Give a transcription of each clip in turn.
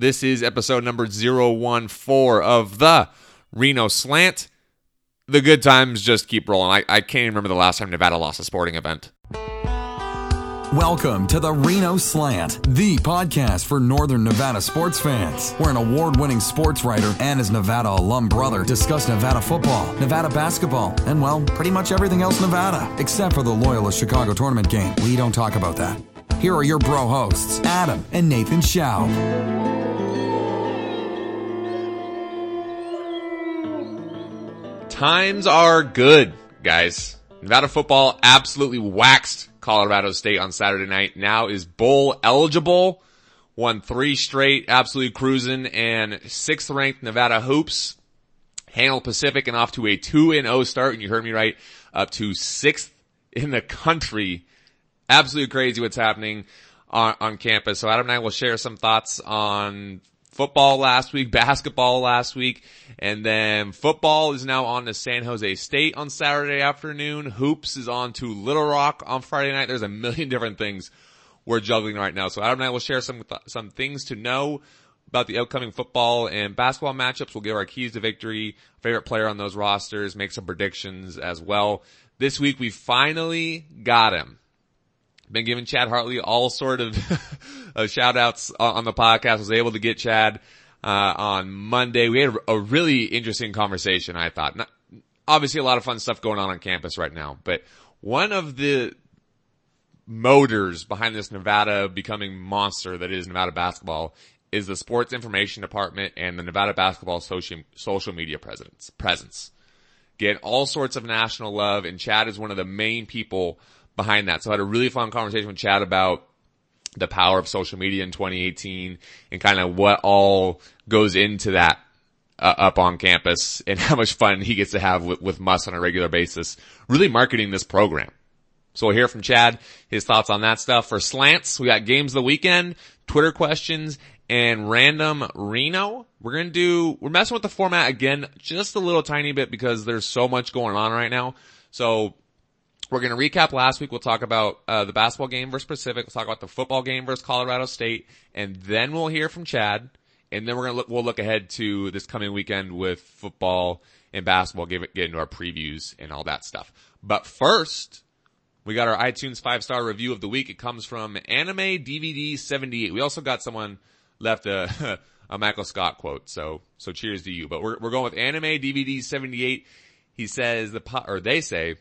This is episode number 014 of the Reno Slant. The good times just keep rolling. I, I can't even remember the last time Nevada lost a sporting event. Welcome to the Reno Slant, the podcast for Northern Nevada sports fans, where an award winning sports writer and his Nevada alum brother discuss Nevada football, Nevada basketball, and, well, pretty much everything else Nevada, except for the Loyola Chicago tournament game. We don't talk about that. Here are your bro hosts, Adam and Nathan Shoup. Times are good, guys. Nevada football absolutely waxed Colorado State on Saturday night. Now is bowl eligible. Won three straight, absolutely cruising, and sixth ranked Nevada hoops handled Pacific and off to a 2 and 0 start. And you heard me right, up to sixth in the country. Absolutely crazy what's happening on, on campus. So Adam and I will share some thoughts on football last week, basketball last week, and then football is now on to San Jose State on Saturday afternoon. Hoops is on to Little Rock on Friday night. There's a million different things we're juggling right now. So Adam and I will share some, some things to know about the upcoming football and basketball matchups. We'll give our keys to victory, favorite player on those rosters, make some predictions as well. This week we finally got him. Been giving Chad Hartley all sort of uh, shout outs on the podcast. Was able to get Chad, uh, on Monday. We had a really interesting conversation, I thought. Not, obviously a lot of fun stuff going on on campus right now, but one of the motors behind this Nevada becoming monster that is Nevada basketball is the sports information department and the Nevada basketball social, social media presence, presence. Get all sorts of national love and Chad is one of the main people behind that. So I had a really fun conversation with Chad about the power of social media in 2018 and kind of what all goes into that uh, up on campus and how much fun he gets to have with, with on a regular basis, really marketing this program. So we'll hear from Chad, his thoughts on that stuff. For slants, we got games of the weekend, Twitter questions, and random Reno. We're gonna do, we're messing with the format again, just a little tiny bit because there's so much going on right now. So we're going to recap last week. We'll talk about uh, the basketball game versus Pacific. We'll talk about the football game versus Colorado State, and then we'll hear from Chad. And then we're going to look. We'll look ahead to this coming weekend with football and basketball. Get, get into our previews and all that stuff. But first, we got our iTunes five star review of the week. It comes from Anime DVD seventy eight. We also got someone left a a Michael Scott quote. So so cheers to you. But we're we're going with Anime DVD seventy eight. He says the po- or they say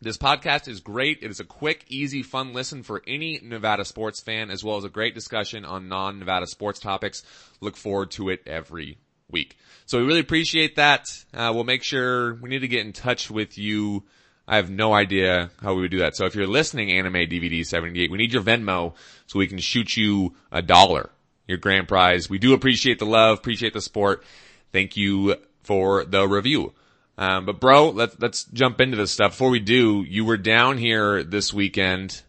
this podcast is great. It is a quick, easy, fun listen for any Nevada sports fan, as well as a great discussion on non-Nevada sports topics. Look forward to it every week. So we really appreciate that. Uh, we'll make sure we need to get in touch with you. I have no idea how we would do that. So if you're listening, Anime DVD 78, we need your Venmo so we can shoot you a dollar, your grand prize. We do appreciate the love, appreciate the support. Thank you for the review. Um, but bro, let's, let's jump into this stuff. Before we do, you were down here this weekend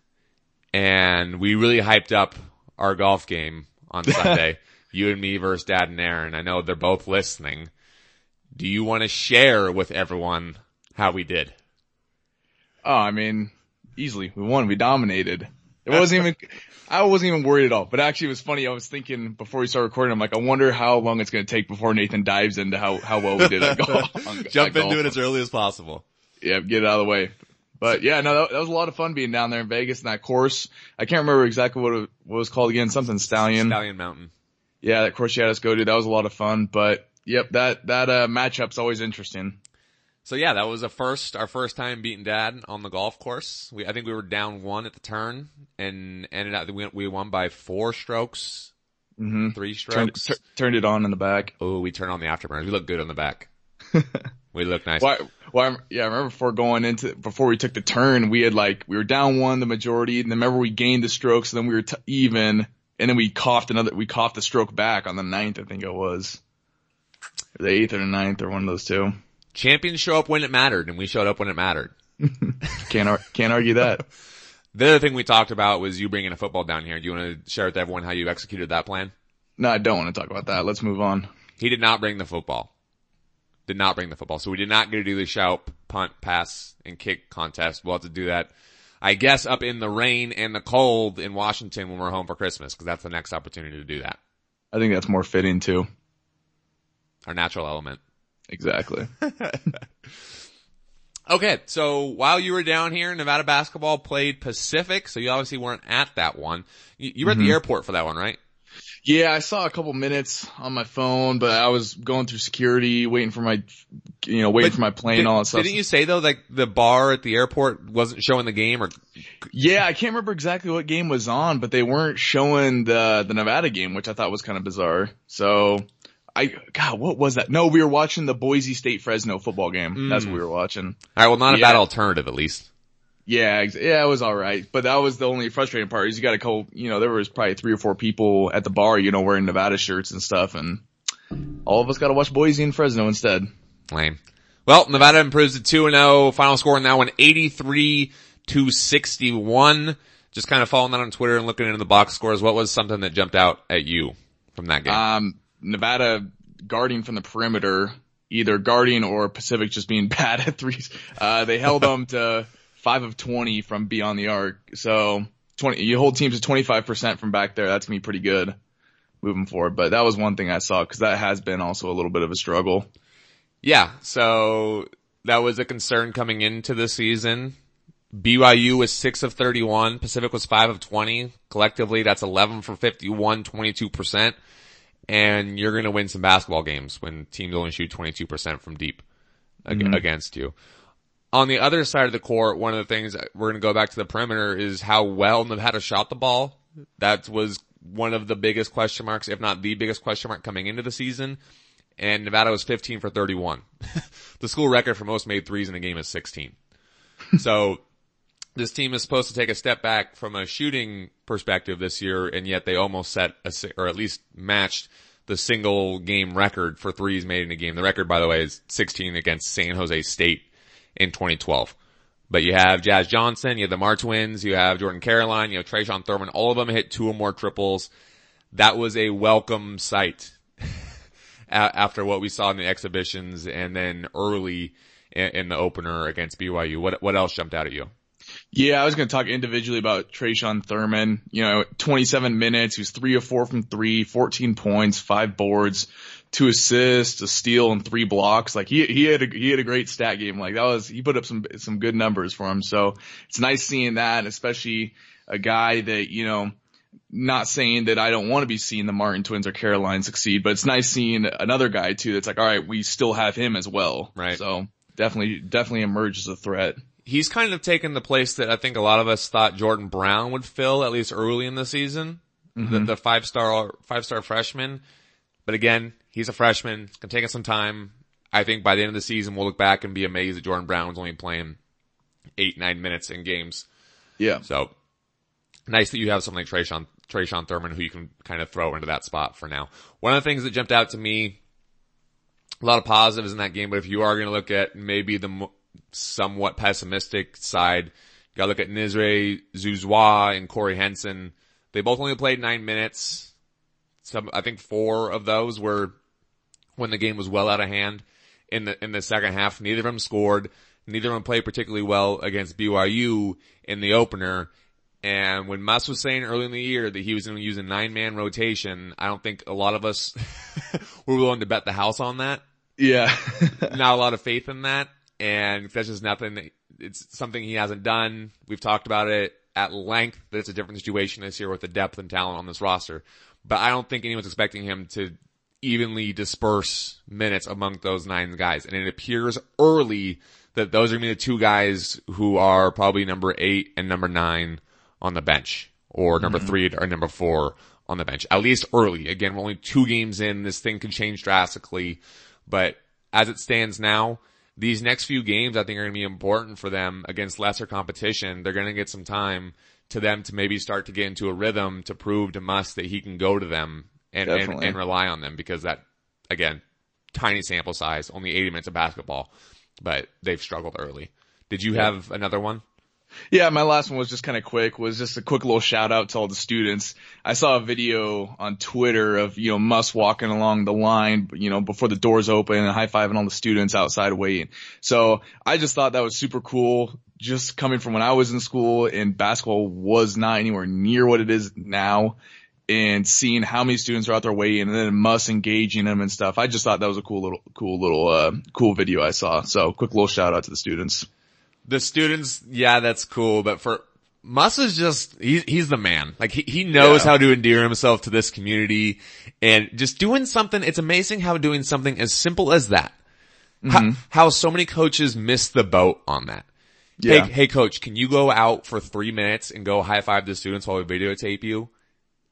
and we really hyped up our golf game on Sunday. you and me versus dad and Aaron. I know they're both listening. Do you want to share with everyone how we did? Oh, I mean, easily. We won. We dominated. It wasn't even, I wasn't even worried at all. But actually it was funny. I was thinking before we started recording, I'm like, I wonder how long it's going to take before Nathan dives into how, how well we did at golf. Jump into golf. it as early as possible. Yeah, get it out of the way. But yeah, no, that, that, was a lot of fun being down there in Vegas in that course. I can't remember exactly what it, what it was called again. Something Stallion. Stallion Mountain. Yeah, that course you had us go to. That was a lot of fun. But yep, that, that, uh, matchup's always interesting. So yeah, that was a first, our first time beating dad on the golf course. We, I think we were down one at the turn and ended up, we, we won by four strokes. Mm-hmm. Three strokes. Turned, t- turned, it on in the back. Oh, we turned on the afterburners. We look good on the back. we look nice. Why, well, yeah, I remember before going into, before we took the turn, we had like, we were down one, the majority, and then remember we gained the strokes, and then we were t- even, and then we coughed another, we coughed the stroke back on the ninth, I think it was. The eighth or the ninth or one of those two. Champions show up when it mattered, and we showed up when it mattered. can't ar- can't argue that. the other thing we talked about was you bringing a football down here. Do you want to share with everyone how you executed that plan? No, I don't want to talk about that. Let's move on. He did not bring the football. Did not bring the football. So we did not get to do the shout, punt, pass, and kick contest. We'll have to do that, I guess, up in the rain and the cold in Washington when we're home for Christmas, because that's the next opportunity to do that. I think that's more fitting too. Our natural element. Exactly. Okay, so while you were down here, Nevada basketball played Pacific, so you obviously weren't at that one. You, you were at the mm-hmm. airport for that one, right? Yeah, I saw a couple minutes on my phone, but I was going through security, waiting for my, you know, waiting But for my plane, Did, all that stuff. Didn't you say though, like the bar at the airport wasn't showing the game, or Yeah, I can't remember exactly what game was on, but they weren't showing the the Nevada game, which I thought was kind of bizarre. So, I God, what was that? No, we were watching the Boise State Fresno football game. That's what we were watching. all right, well, not a Yeah. bad alternative at least. Yeah, yeah, it was all right, but that was the only frustrating part. Is you got a couple, you know, there was probably three or four people at the bar, you know, wearing Nevada shirts and stuff, and all of us got to watch Boise and Fresno instead. Lame. Well, Nevada improves to 2 and 0. Final score in that one 83 to 61. Just kind of following that on Twitter and looking into the box scores. What was something that jumped out at you from that game? Um, Nevada guarding from the perimeter, either guarding or Pacific just being bad at threes. Uh, they held them to five of 20 from beyond the arc. So 20, you hold teams to 25% from back there. That's gonna be pretty good moving forward. But that was one thing I saw because that has been also a little bit of a struggle. yeah, so that was a concern coming into the season. BYU was 6 of 31. Pacific was 5 of 20. Collectively, that's 11 for 51, 22%. And you're going to win some basketball games when teams only shoot 22% from deep ag- mm-hmm. against you. On the other side of the court, one of the things we're going to go back to the perimeter is how well Nevada shot the ball. That was one of the biggest question marks, if not the biggest question mark coming into the season. And Nevada was 15 for 31. the school record for most made threes in a game is 16. so this team is supposed to take a step back from a shooting perspective this year, and yet they almost set a, or at least matched the single game record for threes made in a game. The record, by the way, is 16 against San Jose State in 2012. But you have Jazz Johnson, you have the Martin Twins, you have Jordan Caroline, you have Tre'Shawn Thurman, all of them hit two or more triples. That was a welcome sight after what we saw in the exhibitions and then early in, in the opener against BYU. What, what else jumped out at you? Yeah, I was going to talk individually about Tre'Shawn Thurman. You know, 27 minutes. He was three or four from three, 14 points, five boards, two assists, a steal, and three blocks. Like he he had a he had a great stat game. Like that was he put up some some good numbers for him. So it's nice seeing that, especially a guy that you know. Not saying that I don't want to be seeing the Martin twins or Caroline succeed, but it's nice seeing another guy too. That's like, all right, we still have him as well. Right. So definitely, definitely emerge as a threat. He's kind of taken the place that I think a lot of us thought Jordan Brown would fill at least early in the season, the, mm-hmm. the five star five star freshman. But again, he's a freshman. It's gonna take us some time. I think by the end of the season, we'll look back and be amazed that Jordan Brown was only playing eight nine minutes in games. Yeah. So nice that you have something like Tre'Shawn, Tre'Shawn Thurman who you can kind of throw into that spot for now. One of the things that jumped out to me, a lot of positives in that game, but if you are going to look at maybe the somewhat pessimistic side, you gotta look at Nisre Zouzoua and Corey Henson. They both only played nine minutes. Some, I think four of those were when the game was well out of hand in the, in the second half. Neither of them scored. Neither of them played particularly well against BYU in the opener. And when Muss was saying early in the year that he was going to use a nine man rotation, I don't think a lot of us were willing to bet the house on that. Yeah. Not a lot of faith in that. And that's just nothing, it's something he hasn't done. We've talked about it at length that it's a different situation this year with the depth and talent on this roster. But I don't think anyone's expecting him to evenly disperse minutes among those nine guys. And it appears early that those are going to be the two guys who are probably number eight and number nine on the bench or number mm-hmm. three or number four on the bench, at least early. Again, we're only two games in. This thing can change drastically, but as it stands now, these next few games I think are going to be important for them against lesser competition. They're going to get some time to them to maybe start to get into a rhythm to prove to Muss that he can go to them and, and, and rely on them because that, again, tiny sample size, only 80 minutes of basketball, but they've struggled early. Did you have another one? Yeah, my last one was just kind of quick, was just a quick little shout out to all the students. I saw a video on Twitter of, you know, Muss walking along the line, you know, before the doors open and high fiving all the students outside waiting. So I just thought that was super cool. Just coming from when I was in school and basketball was not anywhere near what it is now. and seeing how many students are out there waiting and then Muss engaging them and stuff. I just thought that was a cool little, cool little, uh, cool video I saw. So quick little shout out to the students. The students, yeah, that's cool, but for, Muss is just, he, he's the man. Like he, he knows Yeah. how to endear himself to this community and just doing something, it's amazing how doing something as simple as that, how, mm-hmm. how so many coaches miss the boat on that. Yeah. Hey, hey coach, can you go out for three minutes and go high five the students while we videotape you?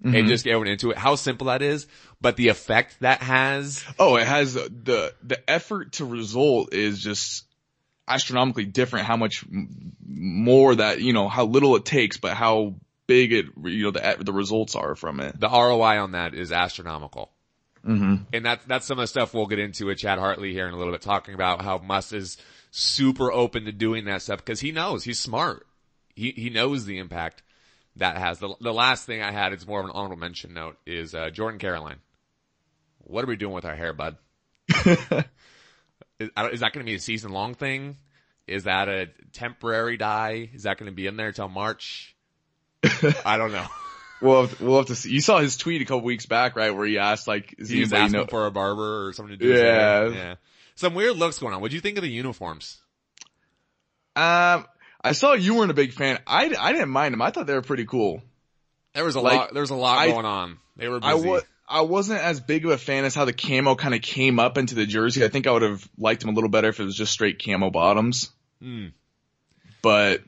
And mm-hmm. just get everyone into it. How simple that is, but the effect that has, Oh, it has uh, the, the effort to result is just astronomically different. How much more that, you know, how little it takes, but how big it, you know, the, the results are from it. the ROI on that is astronomical. Mm-hmm. And that's, that's some of the stuff we'll get into with Chad Hartley here in a little bit, talking about how Muss is super open to doing that stuff because he knows he's smart. He, he knows the impact that has. The, the last thing I had, it's more of an honorable mention note, is, uh, Jordan Caroline. What are we doing with our hair, bud? is, is that going to be a season long thing? Is that a temporary die? Is that going to be in there till March? I don't know. We'll have, to, we'll have to see. You saw his tweet a couple weeks back, right? Where he asked like, is He was asking know? for a barber or something to do. with his hair. Yeah. yeah. Some weird looks going on. What'd you think of the uniforms? Um, I saw you weren't a big fan. I, I didn't mind them. I thought they were pretty cool. There was a Like, lot. There was a lot I- going on. They were busy. I was I wasn't as big of a fan as how the camo kind of came up into the jersey. I think I would have liked them a little better if it was just straight camo bottoms. Hmm. But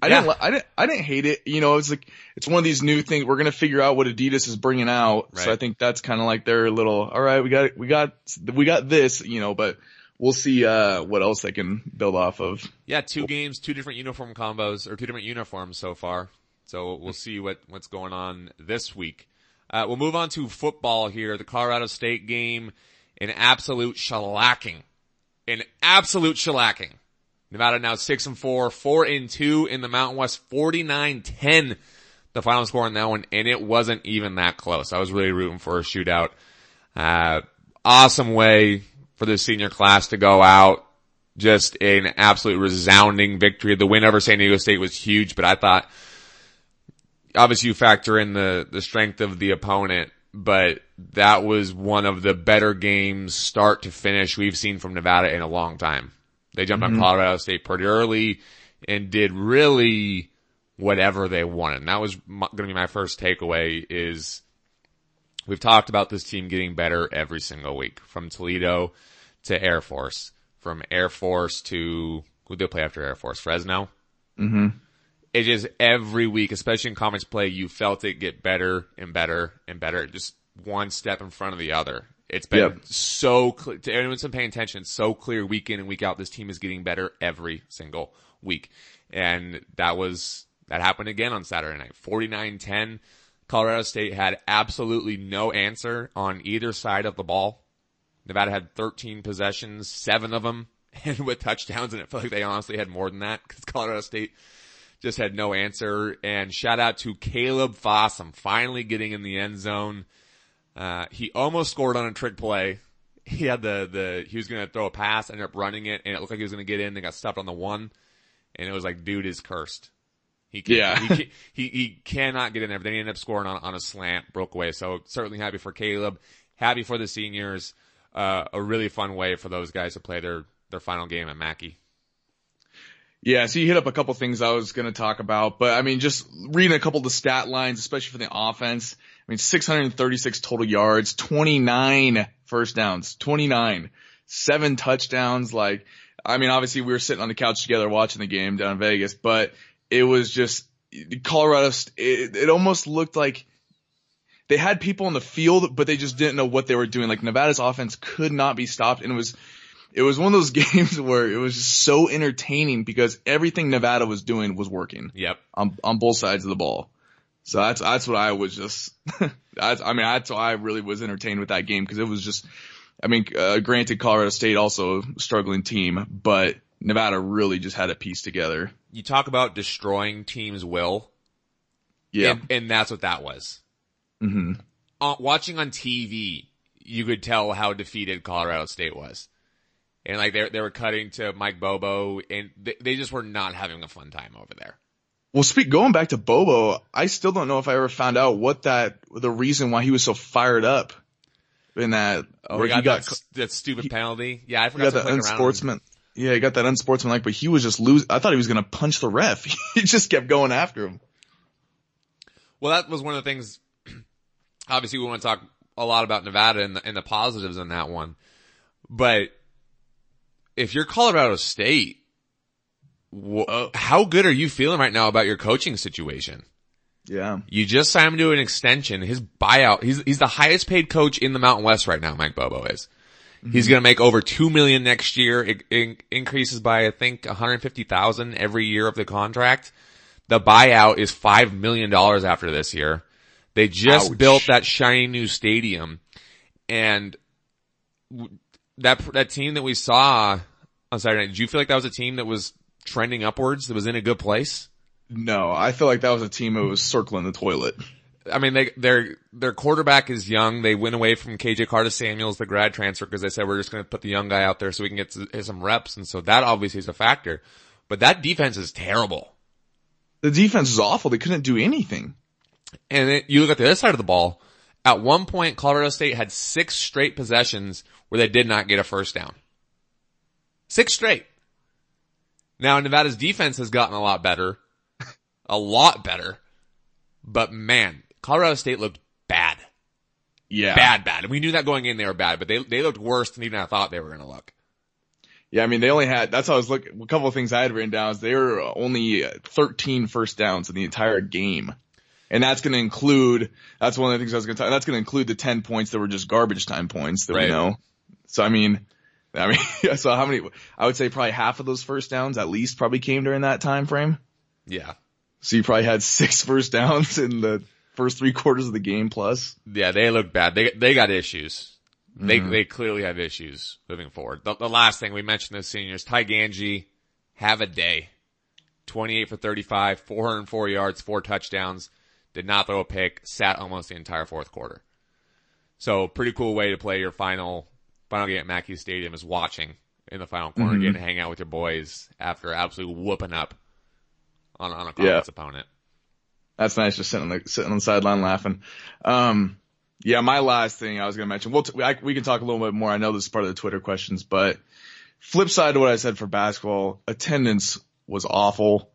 I Yeah. didn't I didn't I didn't hate it. You know, it's like it's one of these new things. We're gonna figure out what Adidas is bringing out. So I think that's kind of like their little. All right, we got we got we got this. You know, but we'll see uh what else they can build off of. yeah, two games, two different uniform combos or two different uniforms so far. So we'll see what what's going on this week. Uh, we'll move on to football here. The Colorado State game, an absolute shellacking, an absolute shellacking. Nevada now six and four, four and two in the Mountain West, 49-10 the final score on that one, and it wasn't even that close. I was really rooting for a shootout. Uh, awesome way for the senior class to go out. Just an absolute resounding victory. The win over San Diego State was huge, but I thought, obviously you factor in the, the strength of the opponent, but that was one of the better games start to finish we've seen from Nevada in a long time. They jumped on Colorado State pretty early and did really whatever they wanted. And that was going to be my first takeaway is we've talked about this team getting better every single week from Toledo to Air Force, from Air Force to who they play after Air Force, Fresno. Mm-hmm. It just every week, especially in conference play, you felt it get better and better and better, just one step in front of the other. It's been Yep. so clear to anyone who's been paying attention. So clear week in and week out. This team is getting better every single week, and that was that happened again on Saturday night. 49-10. Colorado State had absolutely no answer on either side of the ball. Nevada had 13 possessions, seven of them, and with touchdowns, and it felt like they honestly had more than that because Colorado State just had no answer. And shout out to Caleb Fossum finally getting in the end zone. Uh, he almost scored on a trick play. He had the, the, he was going to throw a pass, ended up running it, and it looked like he was going to get in, and got stopped on the one. And it was like, dude is cursed. He can't, Yeah. he, can't- he, he cannot get in there, but then he ended up scoring on, on a slant, broke away. So certainly happy for Caleb, happy for the seniors. Uh, a really fun way for those guys to play their, their final game at Mackey. Yeah, so you hit up a couple things I was going to talk about, but I mean, just reading a couple of the stat lines, especially for the offense. I mean, 636 total yards, 29 first downs, 29, seven touchdowns. Like, I mean, obviously we were sitting on the couch together watching the game down in Vegas, but it was just Colorado. It, it almost looked like they had people on the field, but they just didn't know what they were doing. Like Nevada's offense could not be stopped, and it was it was one of those games where it was just so entertaining because everything Nevada was doing was working Yep. on on both sides of the ball. So that's that's what I was just. that's I mean that's why I really was entertained with that game because it was just. I mean, uh, granted, Colorado State also a struggling team, but Nevada really just had it pieced together. You talk about destroying teams' will. Yeah. And, and that's what that was. hmm uh, watching on TV, you could tell how defeated Colorado State was. And like they they were cutting to Mike Bobo and they, they just were not having a fun time over there. Well, speak going back to Bobo, I still don't know if I ever found out what that the reason why he was so fired up in that Oh, where got, he got that, that stupid penalty. Yeah, I he forgot got to that unsportsman. Yeah, he got that unsportsmanlike, but he was just lose. I thought he was gonna punch the ref. he just kept going after him. Well, that was one of the things. Obviously, we want to talk a lot about Nevada and the, and the positives in that one. But if you're Colorado State, wh- Oh. how good are you feeling right now about your coaching situation? Yeah, You just signed him to an extension. His buyout, he's, he's the highest paid coach in the Mountain West right now, Mike Bobo is. Mm-hmm. He's going to make over 2 million next year. It, it increases by, I think, 150,000 every year of the contract. The buyout is $5 million after this year. They just Ouch. built that shiny new stadium and that, that team that we saw on Saturday night, did you feel like that was a team that was trending upwards, that was in a good place? no, I feel like that was a team that was circling the toilet. I mean, they, their, their quarterback is young. They went away from KJ Carta-Samuels, the grad transfer, because they said we're just going to put the young guy out there so we can get some reps. And so that obviously is a factor. But that defense is terrible. The defense is awful. They couldn't do anything. And then you look at the other side of the ball. At one point, Colorado State had six straight possessions where they did not get a first down. Six straight. Now Nevada's defense has gotten a lot better. A lot better. But man, Colorado State looked bad. Yeah, bad, bad. And we knew that going in they were bad, but they they looked worse than even I thought they were going to look. Yeah, I mean, they only had, that's how I was looking, a couple of things I had written down is they were only uh, 13 first downs in the entire game. And that's going to include, that's one of the things I was going to talk, that's going to include the 10 points that were just garbage time points that Right. we know. So I mean, I mean, so how many, I would say probably half of those first downs at least probably came during that time frame. Yeah, So you probably had six first downs in the first three quarters of the game plus. yeah, they looked bad. They they got issues. They mm-hmm. they clearly have issues moving forward. The, the last thing we mentioned the seniors, Ty Gangi, have a day. 28 for 35, 404 yards, four touchdowns, did not throw a pick, sat almost the entire fourth quarter. So pretty cool way to play your final, final game at Mackey Stadium is watching in the final quarter, getting to hang out with your boys after absolutely whooping up on, on a conference opponent. That's nice, just sitting on the sitting on the sideline laughing. Um, yeah, my last thing I was going to mention. We'll t- I, we can talk a little bit more. I know this is part of the Twitter questions, but flip side to what I said for basketball, attendance was awful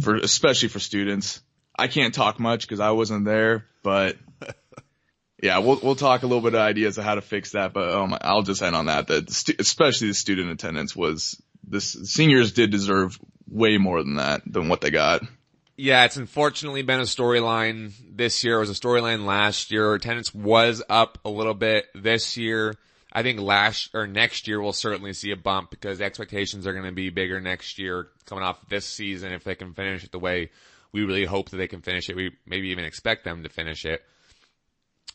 for especially for students. I can't talk much because I wasn't there, but yeah, we'll we'll talk a little bit of ideas of how to fix that. But um, I'll just end on that. That the especially the student attendance was this seniors did deserve way more than that than what they got. Yeah, it's unfortunately been a storyline this year. It was a storyline last year. Attendance was up a little bit this year. I think last or next year we'll certainly see a bump because expectations are going to be bigger next year coming off this season if they can finish it the way we really hope that they can finish it. We maybe even expect them to finish it.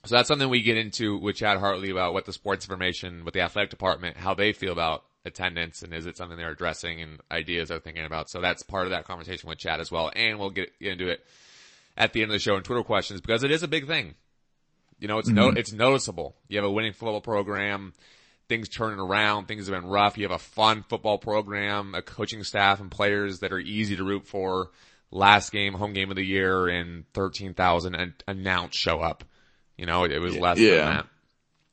So that's something we get into with Chad Hartley about what the sports information, what the athletic department, how they feel about attendance and is it something they're addressing and ideas they're thinking about. So that's part of that conversation with Chad as well. And we'll get, into it at the end of the show in Twitter questions because it is a big thing. You know, it's no, mm-hmm. it's noticeable. You have a winning football program, things turning around, things have been rough. You have a fun football program, a coaching staff and players that are easy to root for. Last game, home game of the year and 13,000 an- announced show up. You know, it, it was less Yeah. than that.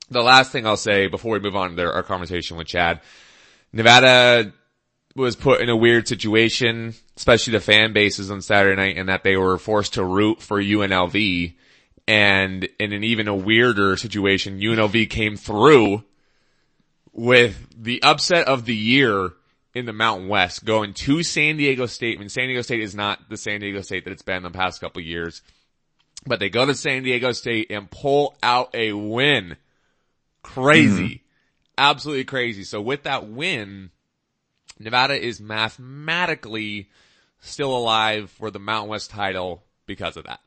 The last thing I'll say before we move on to our conversation with Chad, Nevada was put in a weird situation, especially the fan bases on Saturday night and that they were forced to root for UNLV and in an even a weirder situation, UNLV came through with the upset of the year in the Mountain West going to San Diego State. I mean, San Diego State is not the San Diego State that it's been the past couple of years, but they go to San Diego State and pull out a win. Crazy. Mm-hmm. Absolutely crazy. So with that win, Nevada is mathematically still alive for the Mountain West title because of that.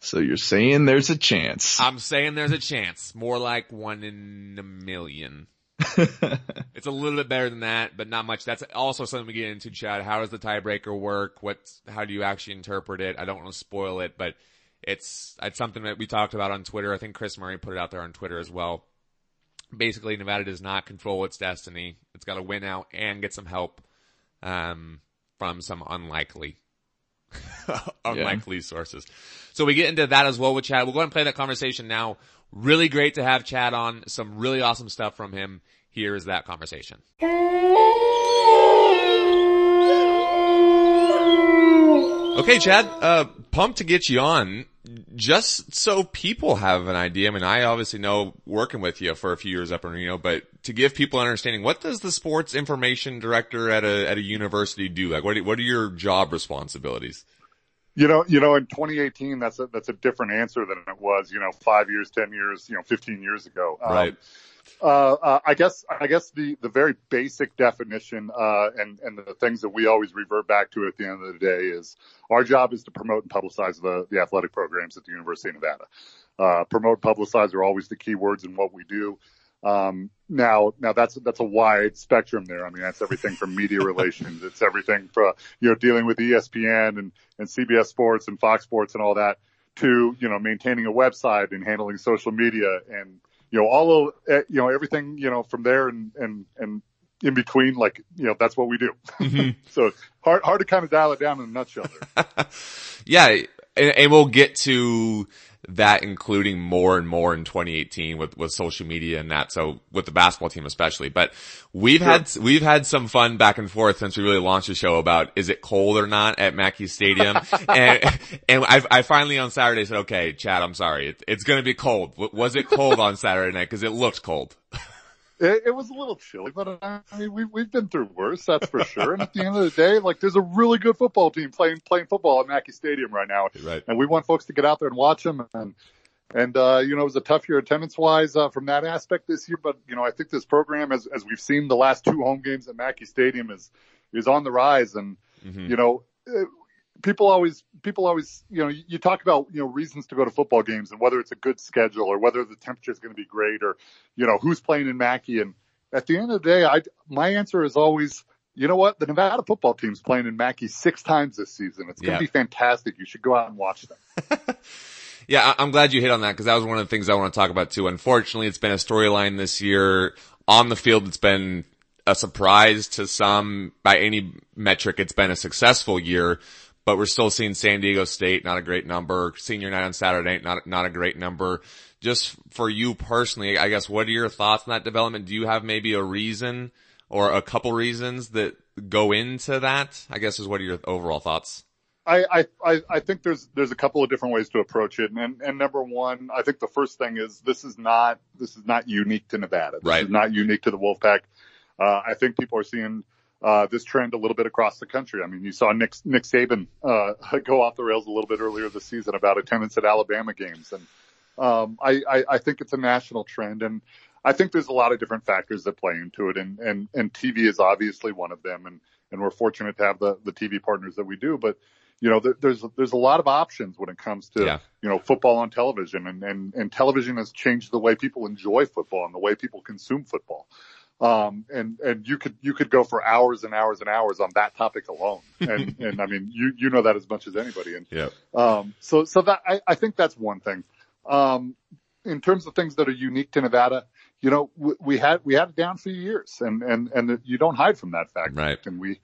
So you're saying there's a chance. I'm saying there's a chance. More like one in a million. it's a little bit better than that, but not much. That's also something we get into, Chad. How does the tiebreaker work? What's, how do you actually interpret it? I don't want to spoil it, but it's, it's something that we talked about on Twitter. I think Chris Murray put it out there on Twitter as well. Basically, Nevada does not control its destiny. It's got to win out and get some help, um, from some unlikely unlikely yeah. sources. So we get into that as well with Chad. We'll go ahead and play that conversation now. Really great to have Chad on. Some really awesome stuff from him. Here is that conversation. Okay, Chad, uh, pumped to get you on just so people have an idea. I mean, I obviously know working with you for a few years up in Reno, but to give people an understanding, what does the sports information director at a, at a university do? Like, what, what are your job responsibilities? You know, you know, in 2018, that's a, that's a different answer than it was, you know, five years, 10 years, you know, 15 years ago. Um, right. Uh, uh, I guess, I guess the, the very basic definition, uh, and, and the things that we always revert back to at the end of the day is our job is to promote and publicize the, the athletic programs at the University of Nevada. Uh, promote, publicize are always the key words in what we do. Um, now, now that's, that's a wide spectrum there. I mean, that's everything from media relations. It's everything from, you know, dealing with ESPN and, and CBS Sports and Fox Sports and all that to, you know, maintaining a website and handling social media and, you know, all of, eh, you know, everything, you know, from there and, and, and in between, like, you know, that's what we do. Mm-hmm. so hard, hard to kind of dial it down in a nutshell yeah. And, and we'll get to, that including more and more in 2018 with, with social media and that. So with the basketball team especially, but we've sure. had, we've had some fun back and forth since we really launched the show about is it cold or not at Mackey Stadium? and, and I, I finally on Saturday said, okay, Chad, I'm sorry. It, it's going to be cold. Was it cold on Saturday night? Cause it looked cold. It, it, was a little chilly, but I mean, we, we've been through worse, that's for sure. And at the end of the day, like, there's a really good football team playing, playing football at Mackey Stadium right now. Right. And we want folks to get out there and watch them. And, and, uh, you know, it was a tough year attendance wise, uh, from that aspect this year. But, you know, I think this program, as, as we've seen the last two home games at Mackey Stadium is, is on the rise. And, mm-hmm. you know, people always people always you know you talk about you know reasons to go to football games and whether it's a good schedule or whether the temperature is going to be great or you know who's playing in Mackey and at the end of the day I my answer is always you know what the Nevada football team's playing in Mackey six times this season it's going to yeah. be fantastic you should go out and watch them. yeah, I'm glad you hit on that because that was one of the things I want to talk about too. Unfortunately, it's been a storyline this year on the field. It's been a surprise to some by any metric. It's been a successful year but we're still seeing San Diego State, not a great number. Senior night on Saturday, not, not a great number. Just for you personally, I guess, what are your thoughts on that development? Do you have maybe a reason or a couple reasons that go into that? I guess is what are your overall thoughts? I, I, I think there's, there's a couple of different ways to approach it. And, and number one, I think the first thing is this is not, this is not unique to Nevada. This right. is not unique to the Wolfpack. Uh, I think people are seeing uh, this trend a little bit across the country. I mean, you saw Nick, Nick Saban, uh, go off the rails a little bit earlier this season about attendance at Alabama games. And, um, I, I, I think it's a national trend and I think there's a lot of different factors that play into it and, and, and TV is obviously one of them. And, and we're fortunate to have the, the TV partners that we do, but you know, there, there's, there's a lot of options when it comes to, yeah. you know, football on television and, and, and television has changed the way people enjoy football and the way people consume football. Um, and, and you could, you could go for hours and hours and hours on that topic alone. And, and I mean, you, you know that as much as anybody. And, yeah. um, so, so that, I, I think that's one thing. Um, in terms of things that are unique to Nevada, you know, we, we had, we had it down for years and, and, and you don't hide from that fact. Right. And we,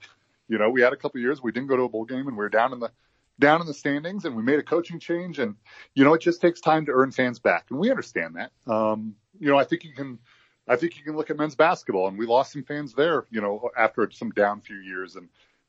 you know, we had a couple years, we didn't go to a bowl game and we were down in the, down in the standings and we made a coaching change and, you know, it just takes time to earn fans back. And we understand that. Um, you know, I think you can, I think you can look at men's basketball and we lost some fans there, you know, after some down few years and,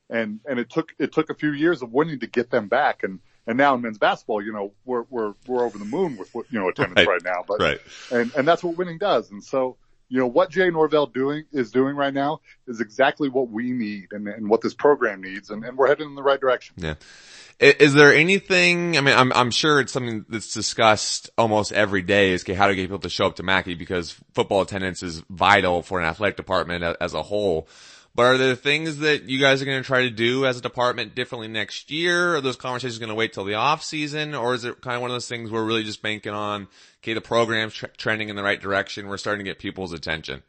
and, and it took, it took a few years of winning to get them back. And, and now in men's basketball, you know, we're, we're, we're over the moon with, you know, attendance right, right now, but, right. and, and that's what winning does. And so, you know, what Jay Norvell doing is doing right now is exactly what we need and, and what this program needs. And, and we're heading in the right direction. Yeah. Is there anything, I mean, I'm, I'm sure it's something that's discussed almost every day is okay, how to get people to show up to Mackey because football attendance is vital for an athletic department as a whole. But are there things that you guys are going to try to do as a department differently next year? Are those conversations going to wait till the off season? Or is it kind of one of those things we're really just banking on, okay, the program's trending in the right direction. We're starting to get people's attention.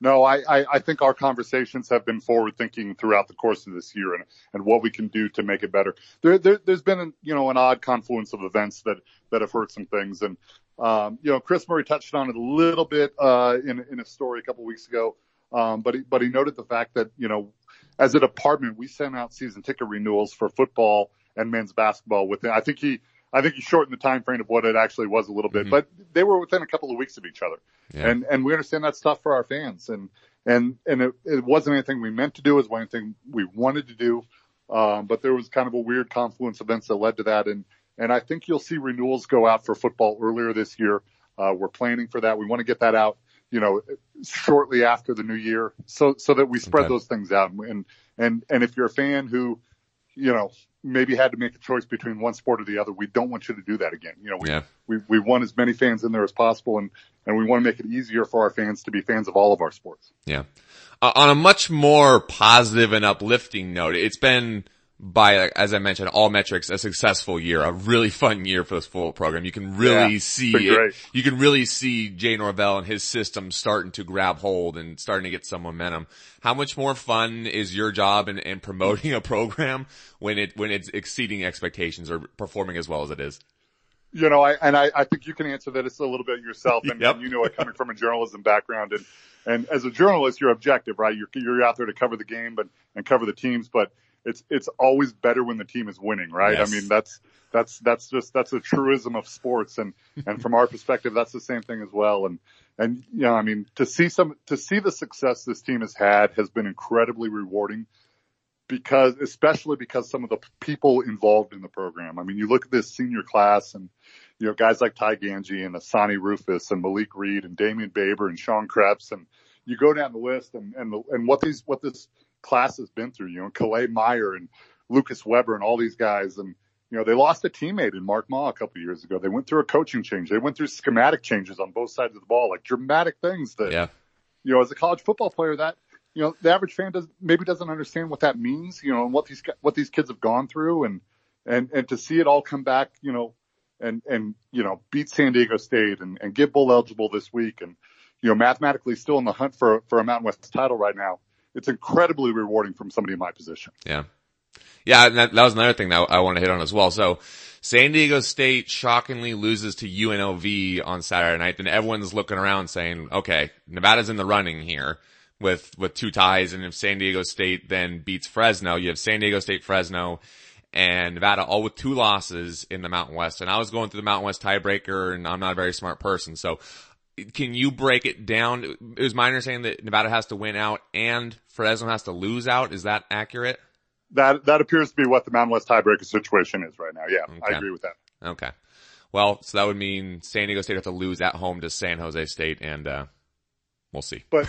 No, I, I, I think our conversations have been forward thinking throughout the course of this year and, and what we can do to make it better. There, there, has been, an, you know, an odd confluence of events that, that have hurt some things. And, um, you know, Chris Murray touched on it a little bit, uh, in, in a story a couple weeks ago. Um, but he, but he noted the fact that, you know, as a department, we sent out season ticket renewals for football and men's basketball within. I think he, I think he shortened the time frame of what it actually was a little bit, Mhm. but they were within a couple of weeks of each other. Yeah. And, and we understand that's tough for our fans. And, and, and it, it wasn't anything we meant to do. It was anything we wanted to do. Um, but there was kind of a weird confluence of events that led to that. And, and I think you'll see renewals go out for football earlier this year. Uh, we're planning for that. We want to get that out, you know, shortly after the new year so, so that we spread Okay. those things out. And, and, and if you're a fan who, you know, maybe had to make a choice between one sport or the other, we don't want you to do that again. You know, we, Yeah. we, we want as many fans in there as possible and, and we want to make it easier for our fans to be fans of all of our sports. Yeah. Uh, on a much more positive and uplifting note, it's been by, as I mentioned, all metrics, a successful year, a really fun year for this football program. You can really Yeah, see it, you can really see Jay Norvell and his system starting to grab hold and starting to get some momentum. How much more fun is your job in, in promoting a program when it, when it's exceeding expectations or performing as well as it is? You know, I, and I, I think you can answer that it's a little bit yourself and, Yep. and you know it coming from a journalism background and, and as a journalist, you're objective, right? You're, you're out there to cover the game, but, and cover the teams, but it's, it's always better when the team is winning, right? Yes. I mean, that's, that's, that's just, that's a truism of sports. And, and from our perspective, that's the same thing as well. And, and, you know, I mean, to see some, to see the success this team has had has been incredibly rewarding because, especially because some of the people involved in the program. I mean, you look at this senior class and, you know, guys like Ty Gangi and Asauni Rufus and Malik Reed and Damian Baber and Sean Krepsz and you go down the list and, and, the, and what these, what this class has been through, you know, Calais Meyer and Lucas Weber and all these guys. And, you know, they lost a teammate in Mark Ma a couple of years ago. They went through a coaching change. They went through schematic changes on both sides of the ball, like dramatic things that, Yeah. you know, as a college football player, that, you know, the average fan does maybe doesn't understand what that means, you know, and what these, what these kids have gone through and, and, and to see it all come back, you know, and, and, you know, beat San Diego State and, and get bowl eligible this week and, you know, mathematically still in the hunt for, for a Mountain West title right now. It's incredibly rewarding from somebody in my position. Yeah. Yeah, that, that was another thing that I want to hit on as well. So San Diego State shockingly loses to UNLV on Saturday night. Then everyone's looking around saying, okay, Nevada's in the running here with, with two ties. And if San Diego State then beats Fresno, you have San Diego State, Fresno and Nevada all with two losses in the Mountain West. And I was going through the Mountain West tiebreaker and I'm not a very smart person. So can you break it down? It was my understanding that Nevada has to win out and Fresno has to lose out. Is that accurate? That, that appears to be what the Mountain West tiebreaker situation is right now. Yeah, I agree with that. Okay. Well, so that would mean San Diego State have to lose at home to San Jose State and, uh, we'll see. But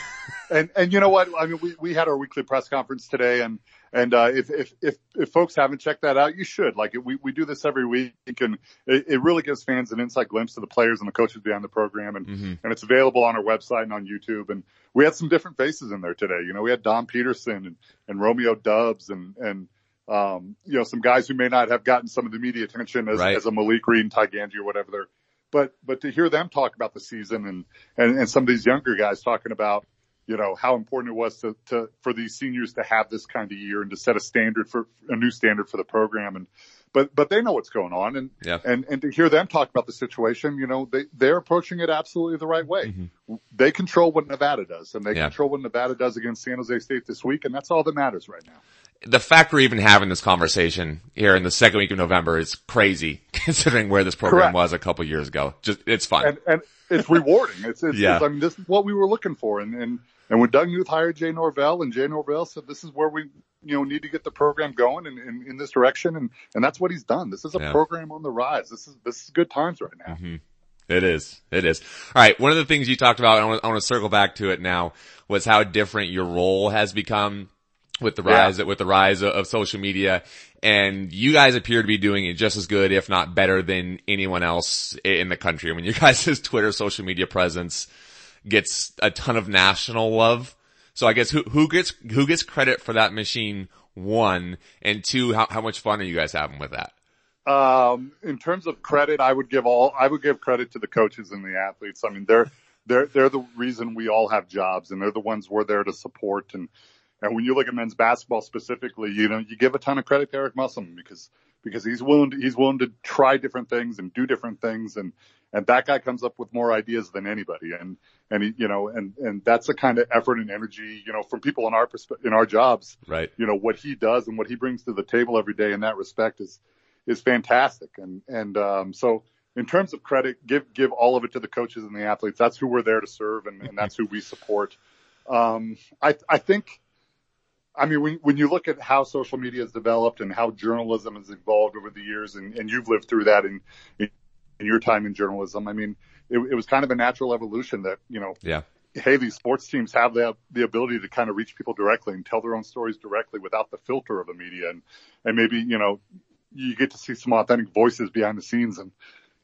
and and you know what? I mean, we we had our weekly press conference today, and and uh, if if if if folks haven't checked that out, you should. Like we we do this every week, and it, it really gives fans an inside glimpse of the players and the coaches behind the program, and hmm and it's available on our website and on YouTube. And we had some different faces in there today. You know, we had Don Peterson and and Romeo Doubs and and. Um, you know, some guys who may not have gotten some of the media attention as, Right. as a Malik Reed and Ty Gangi or whatever they're, but, but to hear them talk about the season and, and, and some of these younger guys talking about, you know, how important it was to, to, for these seniors to have this kind of year and to set a standard for, a new standard for the program. And, but, but they know what's going on and, Yeah. and, and to hear them talk about the situation, you know, they, they're approaching it absolutely the right way. Mhm. They control what Nevada does and they Yeah. control what Nevada does against San Jose State this week. And that's all that matters right now. The fact we're even having this conversation here in the second week of November is crazy considering where this program Correct. was a couple years ago. Just, it's fun. and and it's rewarding. It's, it's, Yeah. it's- I mean, this is what we were looking for. And and and when Doug Knuth hired Jay Norvell, and Jay Norvell said, "This is where we you know need to get the program going in, in, in this direction," and and that's what he's done. This is a Yeah. program on the rise. This is this is good times right now. Mhm. It is. It is. All right. One of the things you talked about, and I want, I want to circle back to it now, was how different your role has become with the Yeah. rise, with the rise of, of social media. And you guys appear to be doing it just as good, if not better than anyone else in the country. I mean, your guys' Twitter social media presence gets a ton of national love. So I guess who, who gets, who gets credit for that machine? One and two, how, how much fun are you guys having with that? Um, in terms of credit, I would give all, I would give credit to the coaches and the athletes. I mean, they're, they're, they're the reason we all have jobs and they're the ones we're there to support. And, and when you look at men's basketball specifically, you know, you give a ton of credit to Eric Musselman because, because he's willing to, he's willing to try different things and do different things. And, and that guy comes up with more ideas than anybody. And, and he, you know, and, and that's the kind of effort and energy, you know, from people in our, perspe- in our jobs, Right. you know, what he does and what he brings to the table every day in that respect is, is fantastic. And, and, um, so in terms of credit, give, give all of it to the coaches and the athletes. That's who we're there to serve and, and that's who we support. Um, I, I think, I mean, when, when you look at how social media has developed and how journalism has evolved over the years, and, and you've lived through that in, in, your time in journalism, I mean, it, it was kind of a natural evolution that, you know, Yeah. hey, these sports teams have the the ability to kind of reach people directly and tell their own stories directly without the filter of the media, and and maybe you know you get to see some authentic voices behind the scenes, and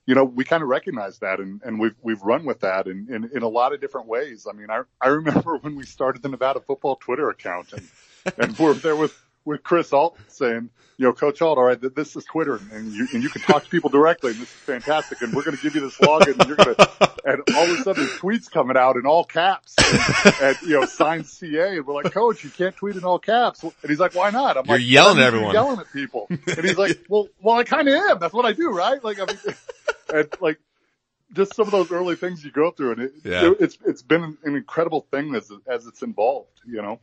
you know we kind of recognize that, and and we've we've run with that in in, in a lot of different ways. I mean, I I remember when we started the Nevada Football Twitter account, and and we're there with with Chris Ault saying, you know, Coach Ault, all right, this is Twitter, and you and you can talk to people directly, and this is fantastic, and we're going to give you this login, and you're going to, and all of a sudden, tweets coming out in all caps, and, and you know, signed CA, and we're like, Coach, you can't tweet in all caps, and he's like, why not? I'm like, You're like, yelling "I'm at everyone." yelling at people, and he's like, well, well, I kind of am. That's what I do, right? Like, I mean, and like. Just some of those early things you go through, and it, Yeah. it, it's it's been an incredible thing as as it's involved, you know.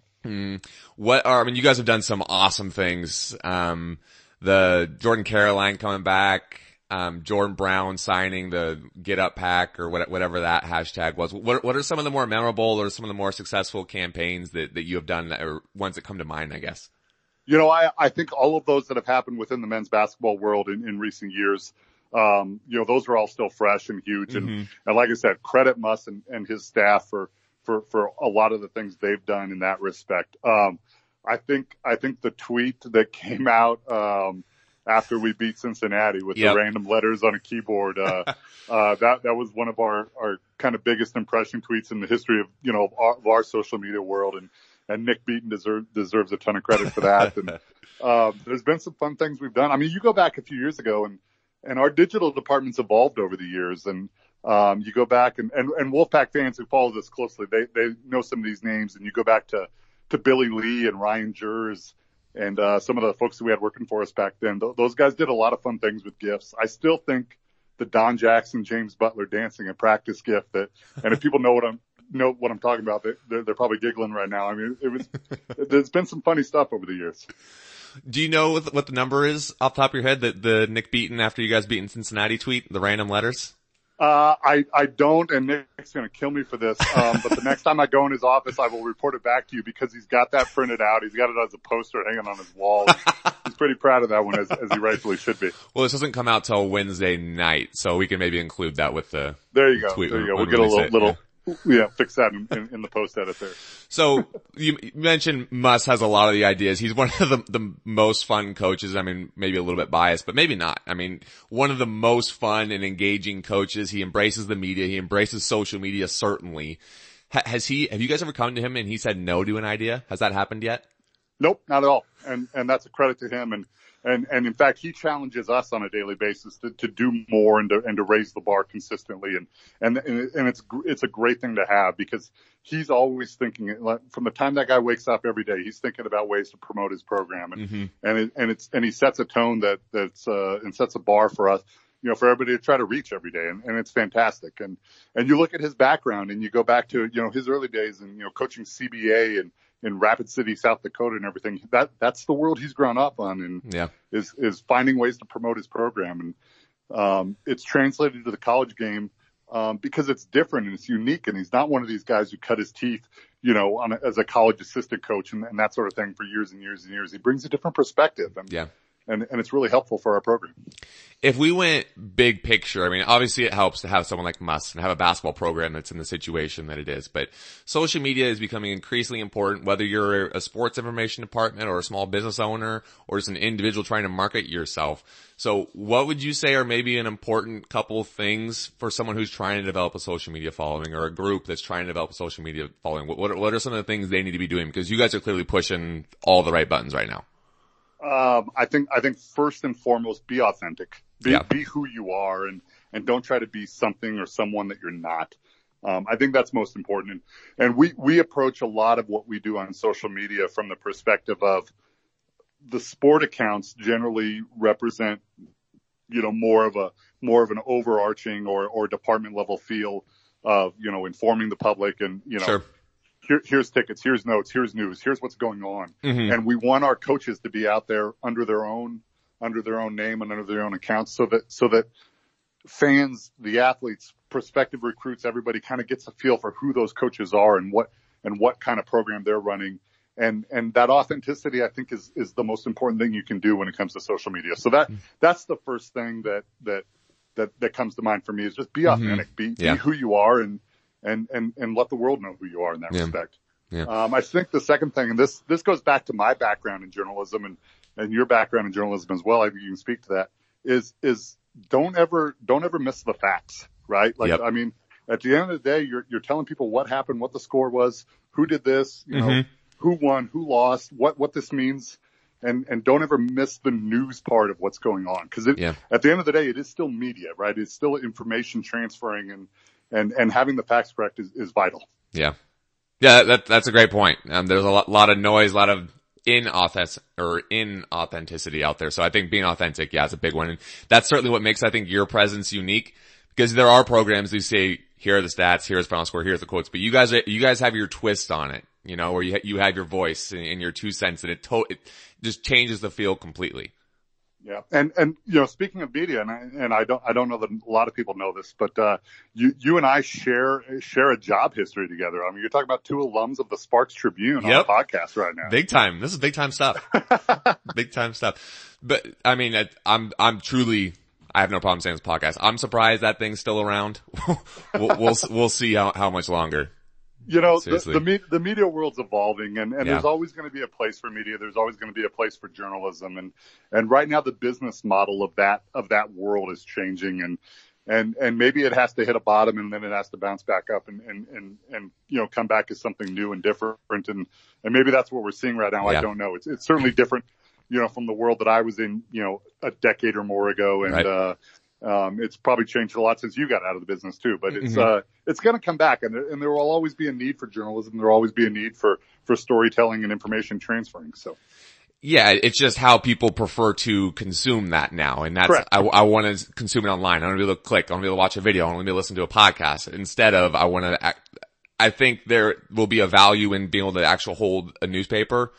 What are, I mean, you guys have done some awesome things. Um, the Jordan Caroline coming back, um, Jordan Brown signing the Get Up Pack or what- whatever that hashtag was. What, what are some of the more memorable or some of the more successful campaigns that, that you have done that, or ones that come to mind, I guess? You know, I, I think all of those that have happened within the men's basketball world in, in recent years, um, you know, those are all still fresh and huge. And, and like I said, credit Muss and, and his staff for, for, for a lot of the things they've done in that respect. Um, I think, I think the tweet that came out, um, after we beat Cincinnati with Yep. the random letters on a keyboard, uh, uh, that, that was one of our, our kind of biggest impression tweets in the history of, you know, of our, of our social media world. And, and Nick Beaton deserve, deserves a ton of credit for that. And, uh, there's been some fun things we've done. I mean, you go back a few years ago and, and our digital department's evolved over the years. And, um, you go back and, and, and Wolfpack fans who follow this closely, they, they know some of these names and you go back to, to Billy Lee and Ryan Jers and, uh, some of the folks that we had working for us back then. Th- those guys did a lot of fun things with gifts. I still think the Don Jackson, James Butler dancing and practice gift that, and if people know what I'm, know what I'm talking about, they, they're, they're probably giggling right now. I mean, it was, there's been some funny stuff over the years. Do you know what, the number is off the top of your head that the Nick Beaton after you guys beaten Cincinnati tweet, the random letters? Uh, I, I don't, and Nick's going to kill me for this. Um, but the next time I go in his office, I will report it back to you because he's got that printed out. He's got it as a poster hanging on his wall. he's pretty proud of that one as, as he rightfully should be. Well, this doesn't come out till Wednesday night, so we can maybe include that with the, There you go. Tweet there you go. We'll get a little, it, little, yeah, fix that in, in, in the post edit there. So you mentioned Muss has a lot of the ideas. He's one of the, the most fun coaches. I mean, maybe a little bit biased, but maybe not. I mean, one of the most fun and engaging coaches. He embraces the media. He embraces social media, certainly. Ha- has he, have you guys ever come to him and he said no to an idea? Has that happened yet? Nope, not at all. And and that's a credit to him. And and and in fact, he challenges us on a daily basis to, to do more and to and to raise the bar consistently. And and and it's it's a great thing to have because he's always thinking like, from the time that guy wakes up every day, he's thinking about ways to promote his program. And and it, and it's and he sets a tone that that's uh, and sets a bar for us. You know, for everybody to try to reach every day, and, and it's fantastic. And and you look at his background, and you go back to you know his early days, and you know coaching CBA and in Rapid City, South Dakota and everything. That that's the world he's grown up on and Yeah. is is finding ways to promote his program and um it's translated to the college game um because it's different and it's unique and he's not one of these guys who cut his teeth, you know, on a, as a college assistant coach and, and that sort of thing for years and years and years. He brings a different perspective and Yeah. And, and it's really helpful for our program. if we went big picture, I mean, obviously it helps to have someone like Muss and have a basketball program that's in the situation that it is, but social media is becoming increasingly important, whether you're a sports information department or a small business owner or just an individual trying to market yourself. So what would you say are maybe an important couple of things for someone who's trying to develop a social media following or a group that's trying to develop a social media following? What, what, what are some of the things they need to be doing? Because you guys are clearly pushing all the right buttons right now. Um, I think I think first and foremost, be authentic. Be, Yeah. be who you are, and and don't try to be something or someone that you're not. Um, I think that's most important. And, and we we approach a lot of what we do on social media from the perspective of the sport accounts generally represent, you know, more of a more of an overarching or or department level feel of you know informing the public and you know Sure. Here, here's tickets, here's notes, here's news, here's what's going on. Mhm. And we want our coaches to be out there under their own under their own name and under their own accounts so that, so that fans, the athletes, prospective recruits, everybody kind of gets a feel for who those coaches are and what, and what kind of program they're running. And, and that authenticity, I think is, is the most important thing you can do when it comes to social media. So that, that's the first thing that, that, that, that comes to mind for me is just be authentic, be, Yeah. be who you are and, and, and, and let the world know who you are in that Yeah. respect. Yeah. Um, I think the second thing, and this, this goes back to my background in journalism and, and your background in journalism as well. I think you can speak to that is, is don't ever, don't ever miss the facts, right? Like, Yep. I mean, at the end of the day, you're, you're telling people what happened, what the score was, who did this, you know, Mhm. who won, who lost, what, what this means. And, and don't ever miss the news part of what's going on. Cause it, Yeah. at the end of the day, it is still media, right? It's still information transferring and, and, and having the facts correct is, is vital. Yeah. Yeah, that, that's a great point. Um, there's a lot, lot of noise, a lot of inauthentic or inauthenticity out there. So I think being authentic, yeah, it's a big one. And that's certainly what makes, I think, your presence unique because there are programs who say, here are the stats, here's final score, here's the quotes, but you guys, are- you guys have your twist on it, you know, where you, ha- you have your voice and, and your two cents and it to, it just changes the feel completely. Yeah. And, and, you know, speaking of media, and I, and I don't, I don't know that a lot of people know this, but, uh, you, you and I share, share a job history together. I mean, you're talking about two alums of the Sparks Tribune Yep. on a podcast right now. Big time. This is big time stuff. big time stuff. But I mean, it, I'm, I'm truly, I have no problem saying this podcast. I'm surprised that thing's still around. we'll, we'll, we'll see how, how much longer. You know, the, the, me- the media world's evolving and, and Yeah. there's always going to be a place for media. There's always going to be a place for journalism. And, and right now the business model of that, of that world is changing and, and, and maybe it has to hit a bottom and then it has to bounce back up and, and, and, and, you know, come back as something new and different. And, and maybe that's what we're seeing right now. Yeah. I don't know. It's, it's certainly different, you know, from the world that I was in, you know, a decade or more ago. And, Right. uh, um, it's probably changed a lot since you got out of the business too, but it's, Mhm. uh, it's going to come back and, there- and there will always be a need for journalism. There will always be a need for, for storytelling and information transferring. So Yeah, it's just how people prefer to consume that now. And that's, Correct. I, I want to consume it online. I want to be able to click. I want to be able to watch a video. I want to be able to listen to a podcast instead of I want to, I think there will be a value in being able to actually hold a newspaper,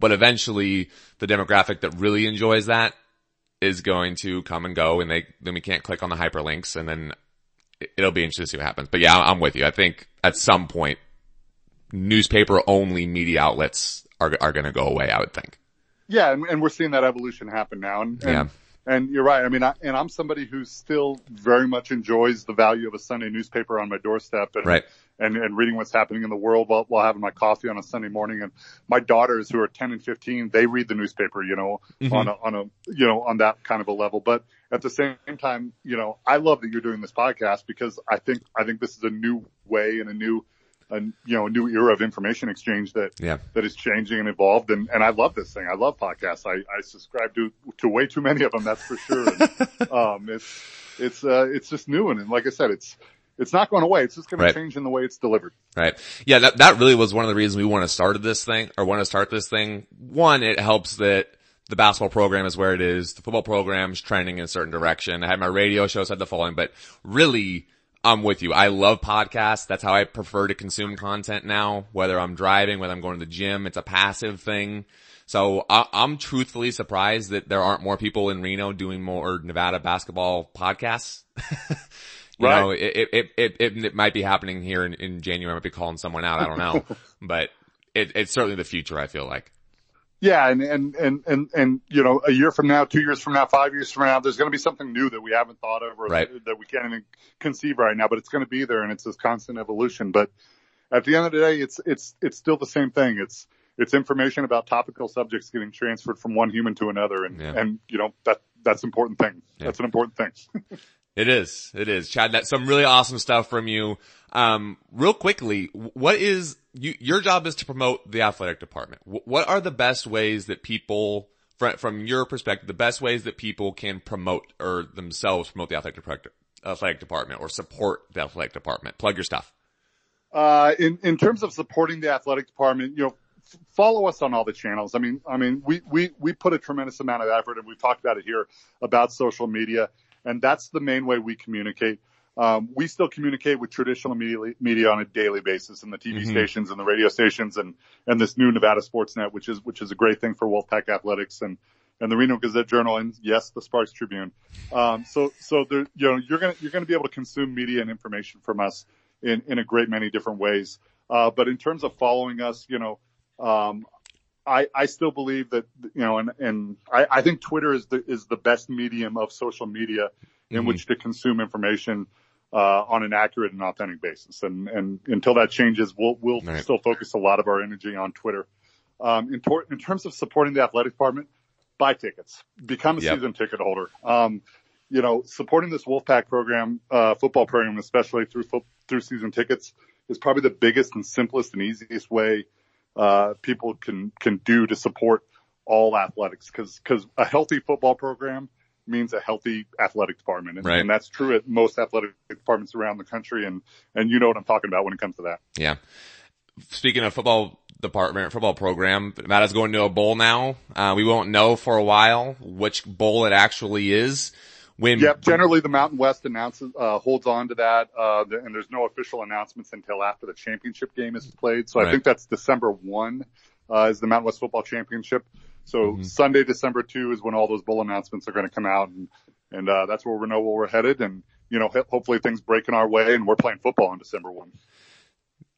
but eventually the demographic that really enjoys that is going to come and go and they, then we can't click on the hyperlinks and then it- it'll be interesting to see what happens. But yeah, I'm with you. I think at some point newspaper only media outlets are, are going to go away, I would think. yeah, and, and we're seeing that evolution happen now. And, and, Yeah. and you're right. I mean, I, and I'm somebody who still very much enjoys the value of a Sunday newspaper on my doorstep and, Right. And, and reading what's happening in the world while, while having my coffee on a Sunday morning. And my daughters who are 10 and 15, they read the newspaper, you know, Mhm. on a, on a, you know, on that kind of a level. But at the same time, you know, I love that you're doing this podcast because I think, I think this is a new way and a new, a, you know, a new era of information exchange that, Yeah. that is changing and evolved. And, and I love this thing. I love podcasts. I, I subscribe to, to way too many of them. That's for sure. And, um, it's, it's, uh, it's just new. And, and like I said, it's, it's not going away. It's just going Right. to change in the way it's delivered. Right. Yeah, that, that really was one of the reasons we want to start this thing or want to start this thing. One, it helps that the basketball program is where it is. The football program is trending in a certain direction. I had my radio shows had the following, but really I'm with you. I love podcasts. That's how I prefer to consume content now, whether I'm driving, whether I'm going to the gym. It's a passive thing. So I, I'm truthfully surprised that there aren't more people in Reno doing more Nevada basketball podcasts. you Right. know, it, it, it, it, might be happening here in, in January. I might be calling someone out. I don't know, but it, it's certainly the future. I feel like. Yeah. And, and, and, and, and, you know, a year from now, two years from now, five years from now, there's going to be something new that we haven't thought of or Right. that, that we can't even conceive right now, but it's going to be there and it's this constant evolution. But at the end of the day, it's, it's, it's still the same thing. It's, it's information about topical subjects getting transferred from one human to another. And, Yeah. and, you know, that, that's an important thing. Yeah. That's an important thing. It is. It is. Chad, that's some really awesome stuff from you. Um, real quickly, what is you, your job is to promote the athletic department. Wh- What are the best ways that people, from, from your perspective, the best ways that people can promote or themselves promote the athletic department, athletic department or support the athletic department? Plug your stuff. Uh, in, in terms of supporting the athletic department, you know, f- follow us on all the channels. I mean, I mean, we, we, we put a tremendous amount of effort and we've talked about it here about social media and that's the main way we communicate. Um, we still communicate with traditional media, media on a daily basis and the TV Mhm. stations and the radio stations and, and this new Nevada Sports Net, which is, which is a great thing for Wolfpack athletics and, and the Reno Gazette Journal and yes, the Sparks Tribune. Um, so, so there, you know, you're going to, you're going to be able to consume media and information from us in, in a great many different ways. Uh, but in terms of following us, you know, um, I, I still believe that, you know, and, and I, I think Twitter is the, is the best medium of social media in mm-hmm. which to consume information, uh, on an accurate and authentic basis. And, and until that changes, we'll, we'll right. still focus a lot of our energy on Twitter. Um, in, tor- in terms of supporting the athletic department, buy tickets, become a yep. season ticket holder. Um, you know, supporting this Wolfpack program, uh, football program, especially through fo- through season tickets, is probably the biggest and simplest and easiest way uh, people can can do to support all athletics. Because because a healthy football program means a healthy athletic department, and, right. and that's true at most athletic departments around the country. And and you know what I'm talking about when it comes to that. Yeah. Speaking of football department football program. Matt is going to a bowl now. Uh, we won't know for a while which bowl it actually is. When yep, generally the Mountain West announces uh, holds on to that, uh, and there's no official announcements until after the championship game is played. So right. I think that's December one uh, is the Mountain West Football Championship. So mm-hmm. Sunday, December two is when all those bowl announcements are going to come out, and and uh, that's where we know where we're headed. And you know, hopefully things breaking our way, and we're playing football on December one.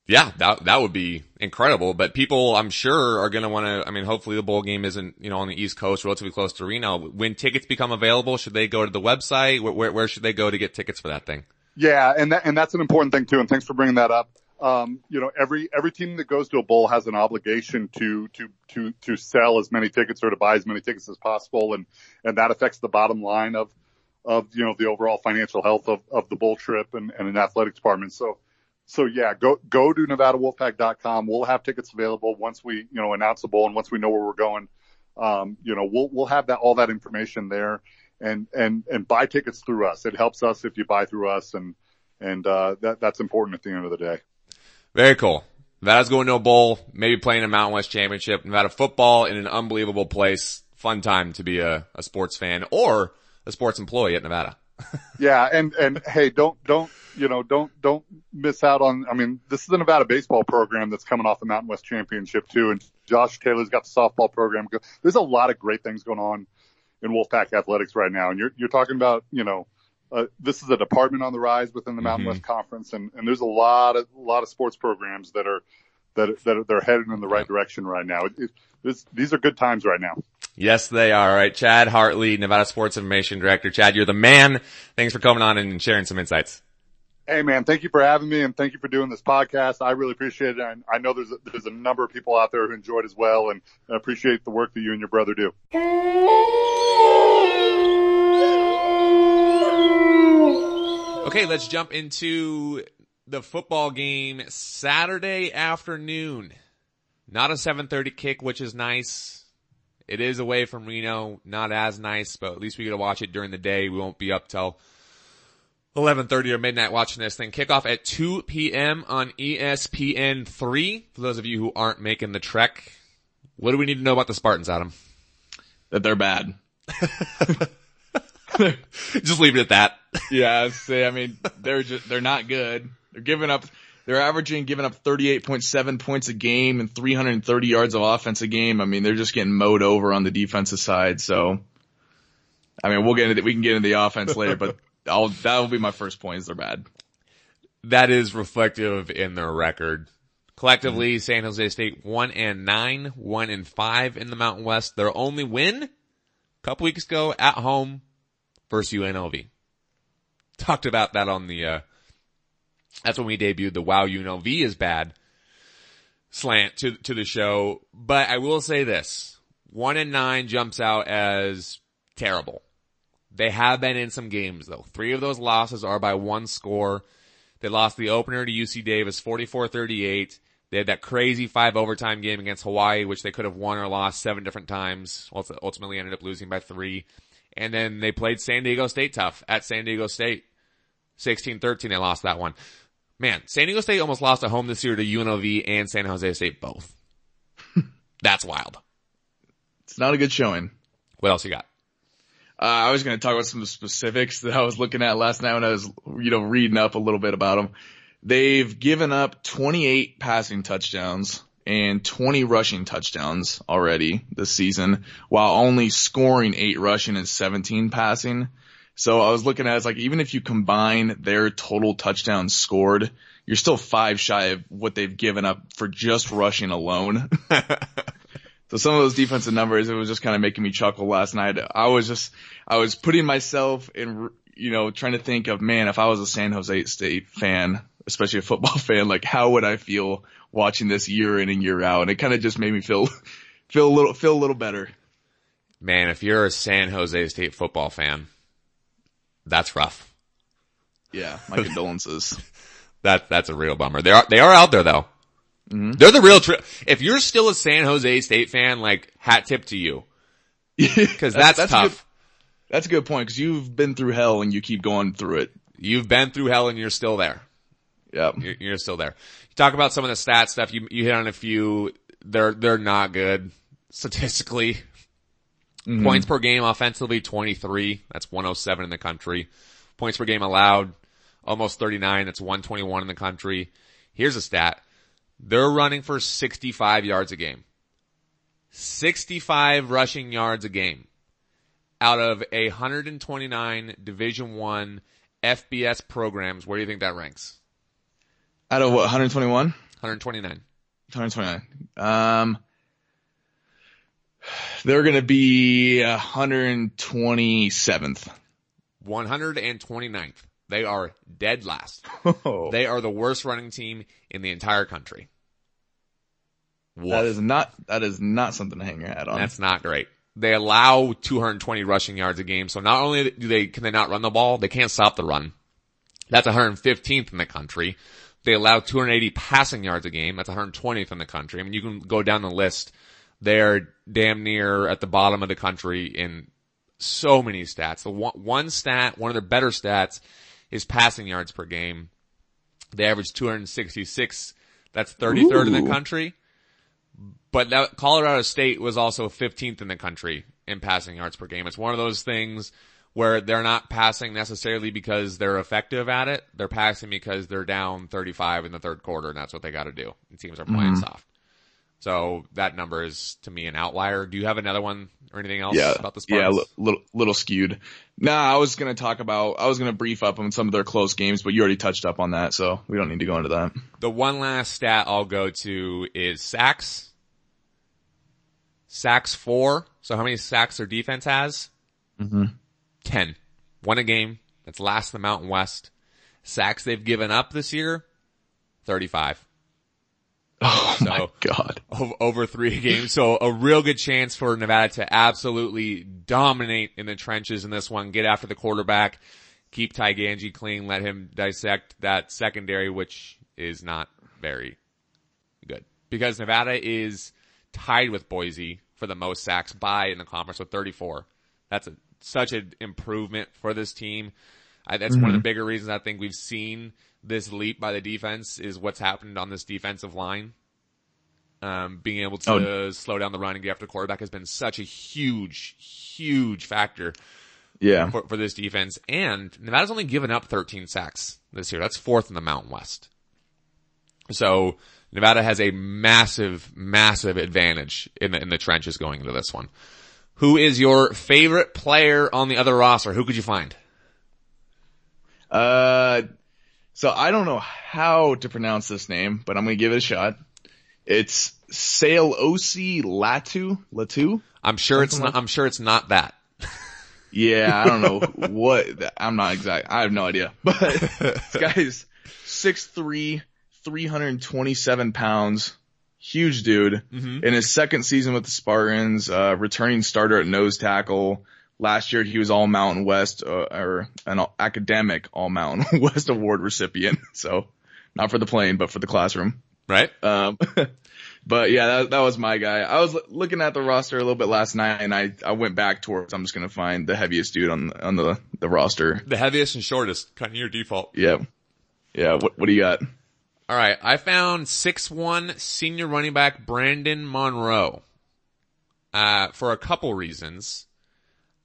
Yeah, that that would be incredible. But people, I'm sure, are going to want to. I mean, hopefully the bowl game isn't you know on the East Coast, relatively close to Reno. When tickets become available, should they go to the website? Where where, where should they go to get tickets for that thing? Yeah, and that, and that's an important thing too. And thanks for bringing that up. Um, you know, every every team that goes to a bowl has an obligation to to to to sell as many tickets or to buy as many tickets as possible, and and that affects the bottom line of of you know the overall financial health of of the bowl trip and, and an athletic department. So so yeah, go go to NevadaWolfpack.com. We'll have tickets available once we you know announce the bowl and once we know where we're going. Um, you know, we'll we'll have that all that information there, and and and buy tickets through us. It helps us if you buy through us, and and uh, that that's important at the end of the day. Very cool. Nevada's going to a bowl, maybe playing a Mountain West championship. Nevada football in an unbelievable place. Fun time to be a, a sports fan or a sports employee at Nevada. yeah, and and hey, don't don't you know don't don't miss out on. I mean, this is the Nevada baseball program that's coming off the Mountain West Championship too, and Josh Taylor's got the softball program. There's a lot of great things going on in Wolfpack athletics right now, and you're you're talking about you know. Uh, this is a department on the rise within the Mountain mm-hmm. West Conference, and, and there's a lot of a lot of sports programs that are that that they're headed in the right direction right now. It, it, these are good times right now. Yes, they are. All right. Chad Hartley, Nevada Sports Information Director. Chad, you're the man. Thanks for coming on and sharing some insights. Hey man, thank you for having me and thank you for doing this podcast. I really appreciate it. And I know there's a, there's a number of people out there who enjoyed as well and I appreciate the work that you and your brother do. Okay, let's jump into the football game Saturday afternoon. Not a 7:30 kick, which is nice. It is away from Reno, not as nice, but at least we get to watch it during the day. We won't be up till 11:30 or midnight watching this thing. Kickoff at 2 p.m. on ESPN 3. For those of you who aren't making the trek, what do we need to know about the Spartans, Adam? That they're bad. just leave it at that. yeah, see, I mean they're just they're not good. They're giving up they're averaging giving up 38.7 points a game and 330 yards of offense a game. I mean, they're just getting mowed over on the defensive side. So, I mean, we'll get into, we can get into the offense later, but I'll, that'll be my first point is they're bad. That is reflective in their record. Collectively, San Jose State one and nine, one and five in the Mountain West. Their only win a couple weeks ago at home versus UNLV. Talked about that on the, uh, that's when we debuted the Wow UNLV is bad slant to, to the show. But I will say this. One and nine jumps out as terrible. They have been in some games though. Three of those losses are by one score. They lost the opener to UC Davis 44-38. They had that crazy five overtime game against Hawaii, which they could have won or lost seven different times. Ultimately ended up losing by three. And then they played San Diego State tough at San Diego State. 16-13, they lost that one. Man, San Diego State almost lost at home this year to UNLV and San Jose State both. That's wild. It's not a good showing. What else you got? Uh, I was going to talk about some specifics that I was looking at last night when I was, you know, reading up a little bit about them. They've given up 28 passing touchdowns and 20 rushing touchdowns already this season while only scoring eight rushing and 17 passing. So I was looking at it, it's like even if you combine their total touchdowns scored, you're still five shy of what they've given up for just rushing alone. so some of those defensive numbers, it was just kind of making me chuckle last night. I was just, I was putting myself in, you know, trying to think of, man, if I was a San Jose State fan, especially a football fan, like how would I feel watching this year in and year out? And it kind of just made me feel, feel a little, feel a little better. Man, if you're a San Jose State football fan, that's rough. Yeah, my condolences. That that's a real bummer. They are they are out there though. Mm-hmm. They're the real. Tri- if you're still a San Jose State fan, like hat tip to you, because that's, that's, tough. A good, that's a good point because you've been through hell and you keep going through it. You've been through hell and you're still there. Yeah, you're, you're still there. You talk about some of the stat stuff. You you hit on a few. They're they're not good statistically. Mm-hmm. Points per game offensively 23. That's 107 in the country. Points per game allowed almost 39. That's 121 in the country. Here's a stat. They're running for 65 yards a game. 65 rushing yards a game out of a 129 division 1 FBS programs. Where do you think that ranks? Out of what? 121? 129. 129. Um, they're going to be 127th. 129th. They are dead last. Oh. They are the worst running team in the entire country. Woof. That is not, that is not something to hang your hat on. That's not great. They allow 220 rushing yards a game. So not only do they, can they not run the ball, they can't stop the run. That's 115th in the country. They allow 280 passing yards a game. That's 120th in the country. I mean, you can go down the list. They're damn near at the bottom of the country in so many stats. The one, one stat, one of their better stats is passing yards per game. They average 266. That's 33rd Ooh. in the country. But that, Colorado State was also 15th in the country in passing yards per game. It's one of those things where they're not passing necessarily because they're effective at it. They're passing because they're down 35 in the third quarter and that's what they got to do. And teams are playing mm-hmm. soft. So that number is to me an outlier. Do you have another one or anything else yeah, about the Spartans? Yeah, little, little skewed. Nah, I was going to talk about, I was going to brief up on some of their close games, but you already touched up on that, so we don't need to go into that. The one last stat I'll go to is sacks. Sacks four. So how many sacks their defense has? Mm-hmm. Ten. One a game. That's last in the Mountain West. Sacks they've given up this year? 35. Oh so, my god. Over three games. So a real good chance for Nevada to absolutely dominate in the trenches in this one, get after the quarterback, keep Ty Gangi clean, let him dissect that secondary, which is not very good. Because Nevada is tied with Boise for the most sacks by in the conference with 34. That's a, such an improvement for this team. I, that's mm-hmm. one of the mm-hmm. bigger reasons I think we've seen this leap by the defense is what's happened on this defensive line. Um, being able to oh. slow down the run and get after quarterback has been such a huge, huge factor. Yeah. For, for this defense. And Nevada's only given up 13 sacks this year. That's fourth in the Mountain West. So Nevada has a massive, massive advantage in the, in the trenches going into this one. Who is your favorite player on the other roster? Who could you find? Uh, so I don't know how to pronounce this name, but I'm going to give it a shot. It's Sealosi Latu, Latu. I'm sure Something it's not, like I'm sure it's not that. yeah, I don't know what, I'm not exact, I have no idea, but this guy's 6'3", 327 pounds, huge dude. Mm-hmm. In his second season with the Spartans, uh, returning starter at nose tackle, Last year he was all Mountain West uh, or an academic all Mountain West award recipient. So not for the plane, but for the classroom. Right. Um, but yeah, that, that was my guy. I was looking at the roster a little bit last night and I, I went back towards, I'm just going to find the heaviest dude on, on the, the roster. The heaviest and shortest, kind of your default. Yeah. Yeah. What, what do you got? All right. I found six one senior running back Brandon Monroe, uh, for a couple reasons.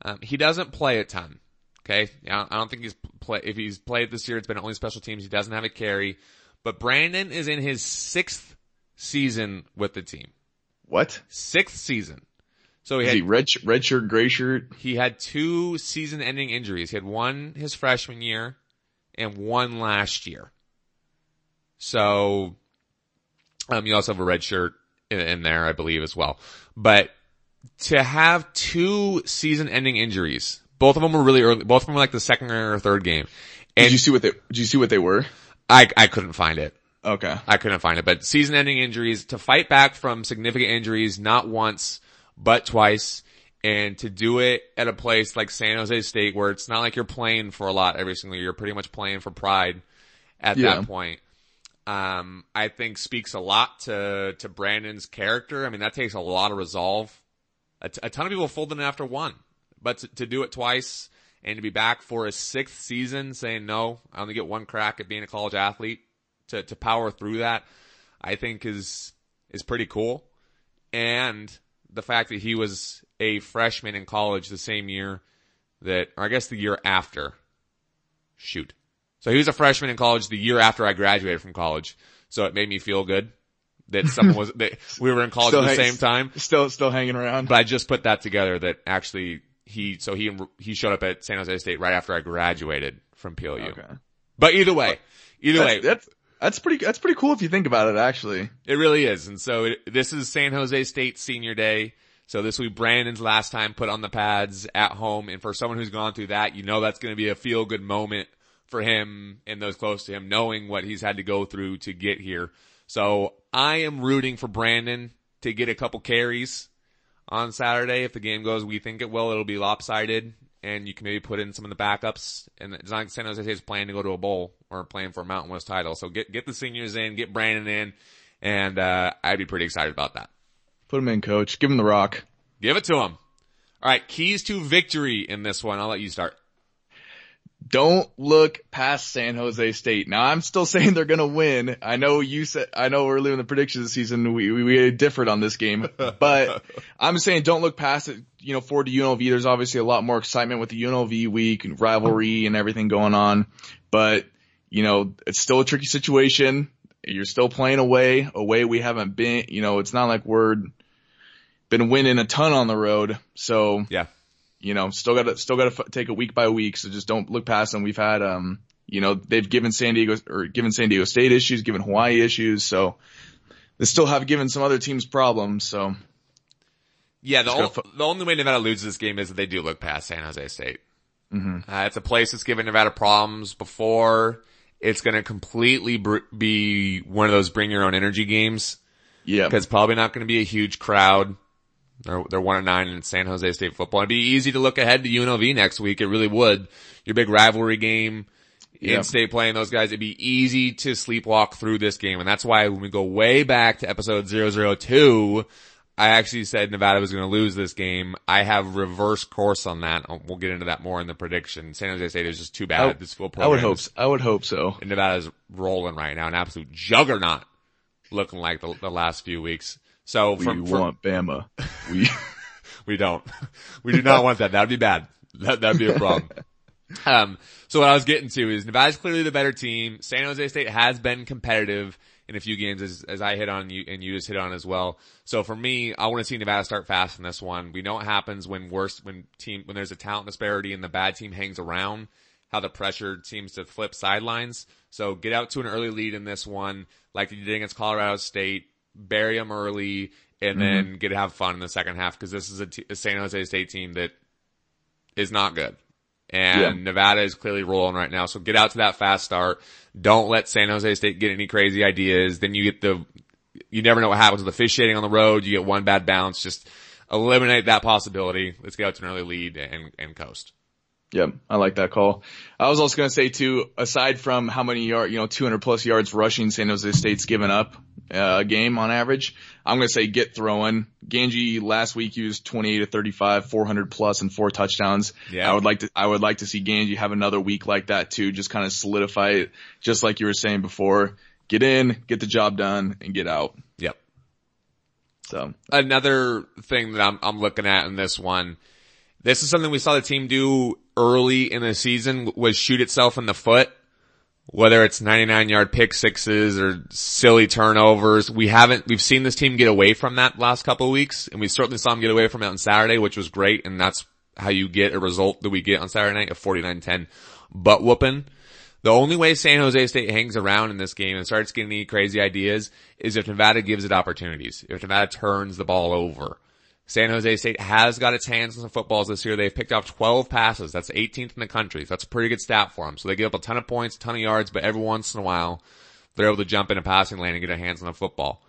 Um, he doesn't play a ton. Okay. I don't think he's play, if he's played this year, it's been only special teams. He doesn't have a carry, but Brandon is in his sixth season with the team. What? Sixth season. So he Is had he red, red shirt, gray shirt? he had two season ending injuries. He had one his freshman year and one last year. So, um, you also have a red shirt in, in there, I believe as well. But to have two season ending injuries, both of them were really early, both of them were like the second or third game. Did And you see what they, did you see what they were? I, I couldn't find it. Okay. I couldn't find it, but season ending injuries to fight back from significant injuries, not once, but twice, and to do it at a place like San Jose State where it's not like you're playing for a lot every single year. You're pretty much playing for pride at Yeah. that point. Um, I think speaks a lot to, to Brandon's character. I mean, that takes a lot of resolve. A, t- a ton of people folded in after one, but to, to do it twice and to be back for a sixth season saying, no, I only get one crack at being a college athlete to, to power through that, I think is, is pretty cool. And the fact that he was a freshman in college the same year that, or I guess the year after, shoot. So he was a freshman in college the year after I graduated from college. So it made me feel good that someone was, that we were in college Still at the hang- same time. Still, still hanging around. But I just put that together that actually he, so he, he showed up at San Jose State right after I graduated from PLU. okay. But either way, either way, That's, that's, that's pretty, that's pretty cool if you think about it, actually. It really is. And so it, this is San Jose State senior day. So this will be Brandon's last time put on the pads at home. And for someone who's gone through that, you know that's going to be a feel good moment for him and those close to him, knowing what he's had to go through to get here. So I am rooting for Brandon to get a couple carries on Saturday. If the game goes, we think it will, it'll be lopsided and you can maybe put in some of the backups. And it's not like San Jose State's planning to go to a bowl or playing for a Mountain West title. So get, get the seniors in, get Brandon in, and, uh, I'd be pretty excited about that. Put him in, coach. Give him the rock. Give it to him. All right. Keys to victory in this one. I'll let you start. Don't look past San Jose State. Now I'm still saying they're gonna win. I know you said, I know earlier in the predictions season we, we, we differed on this game, but I'm saying don't look past it, you know, forward to UNLV. There's obviously a lot more excitement with the UNLV week and rivalry and everything going on, but you know, it's still a tricky situation. You're still playing away, away we haven't been, you know, it's not like we're been winning a ton on the road. So Yeah. You know, still got to still got to f- take it week by week. So just don't look past them. We've had, um, you know, they've given San Diego or given San Diego State issues, given Hawaii issues. So they still have given some other teams problems. So Yeah. The, ol- fo- the only way Nevada loses this game is that they do look past San Jose State. Mm-hmm. Uh, it's a place that's given Nevada problems before. It's going to completely br- be one of those bring your own energy games. yeah, because probably not going to be a huge crowd. They're, they're one and nine in San Jose State football. It'd be easy to look ahead to UNLV next week. It really would. Your big rivalry game, Yeah. in-state playing those guys. It'd be easy to sleepwalk through this game. And that's why when we go way back to episode 002, I actually said Nevada was going to lose this game. I have reverse course on that. We'll get into that more in the prediction. San Jose State is just too bad. I, this full I would hope. So. I would hope so. and Nevada's rolling right now, an absolute juggernaut looking like the, the last few weeks. So We from, from want Bama. We we don't, we do not want that. That'd be bad. That, that'd be a problem. Um, so what I was getting to is Nevada's clearly the better team. San Jose State has been competitive in a few games as, as I hit on you and you just hit on as well. So for me, I want to see Nevada start fast in this one. We know what happens when worse, when team, when there's a talent disparity and the bad team hangs around, how the pressure seems to flip sidelines. So get out to an early lead in this one, like you did against Colorado State, bury them early, and mm-hmm. then get to have fun in the second half because this is a, t- a San Jose State team that is not good. And Yeah. Nevada is clearly rolling right now. So get out to that fast start. Don't let San Jose State get any crazy ideas. Then you get the, you never know what happens with officiating on the road. You get one bad bounce. Just eliminate that possibility. Let's get out to an early lead and, and coast. Yep, I like that call. I was also going to say too, aside from how many yard, you know, 200 plus yards rushing San Jose State's given up uh, a game on average, I'm going to say get throwing. Gangi last week used 28 to 35, 400 plus and four touchdowns. Yeah. I would like to, I would like to see Gangi have another week like that too, just kind of solidify it, just like you were saying before. Get in, get the job done, and get out. Yep. So Another thing that I'm, I'm looking at in this one, this is something we saw the team do early in the season was shoot itself in the foot whether it's 99 yard pick sixes or silly turnovers. We haven't, we've seen this team get away from that last couple of weeks and we certainly saw them get away from it on Saturday, which was great. And that's how you get a result that we get on Saturday night, a 49-10 butt whooping. The only way San Jose State hangs around in this game and starts getting any crazy ideas is if Nevada gives it opportunities. If Nevada turns the ball over. San Jose State has got its hands on some footballs this year. They've picked off 12 passes. That's 18th in the country. That's a pretty good stat for them. So they give up a ton of points, a ton of yards, but every once in a while, they're able to jump in a passing lane and get their hands on the football.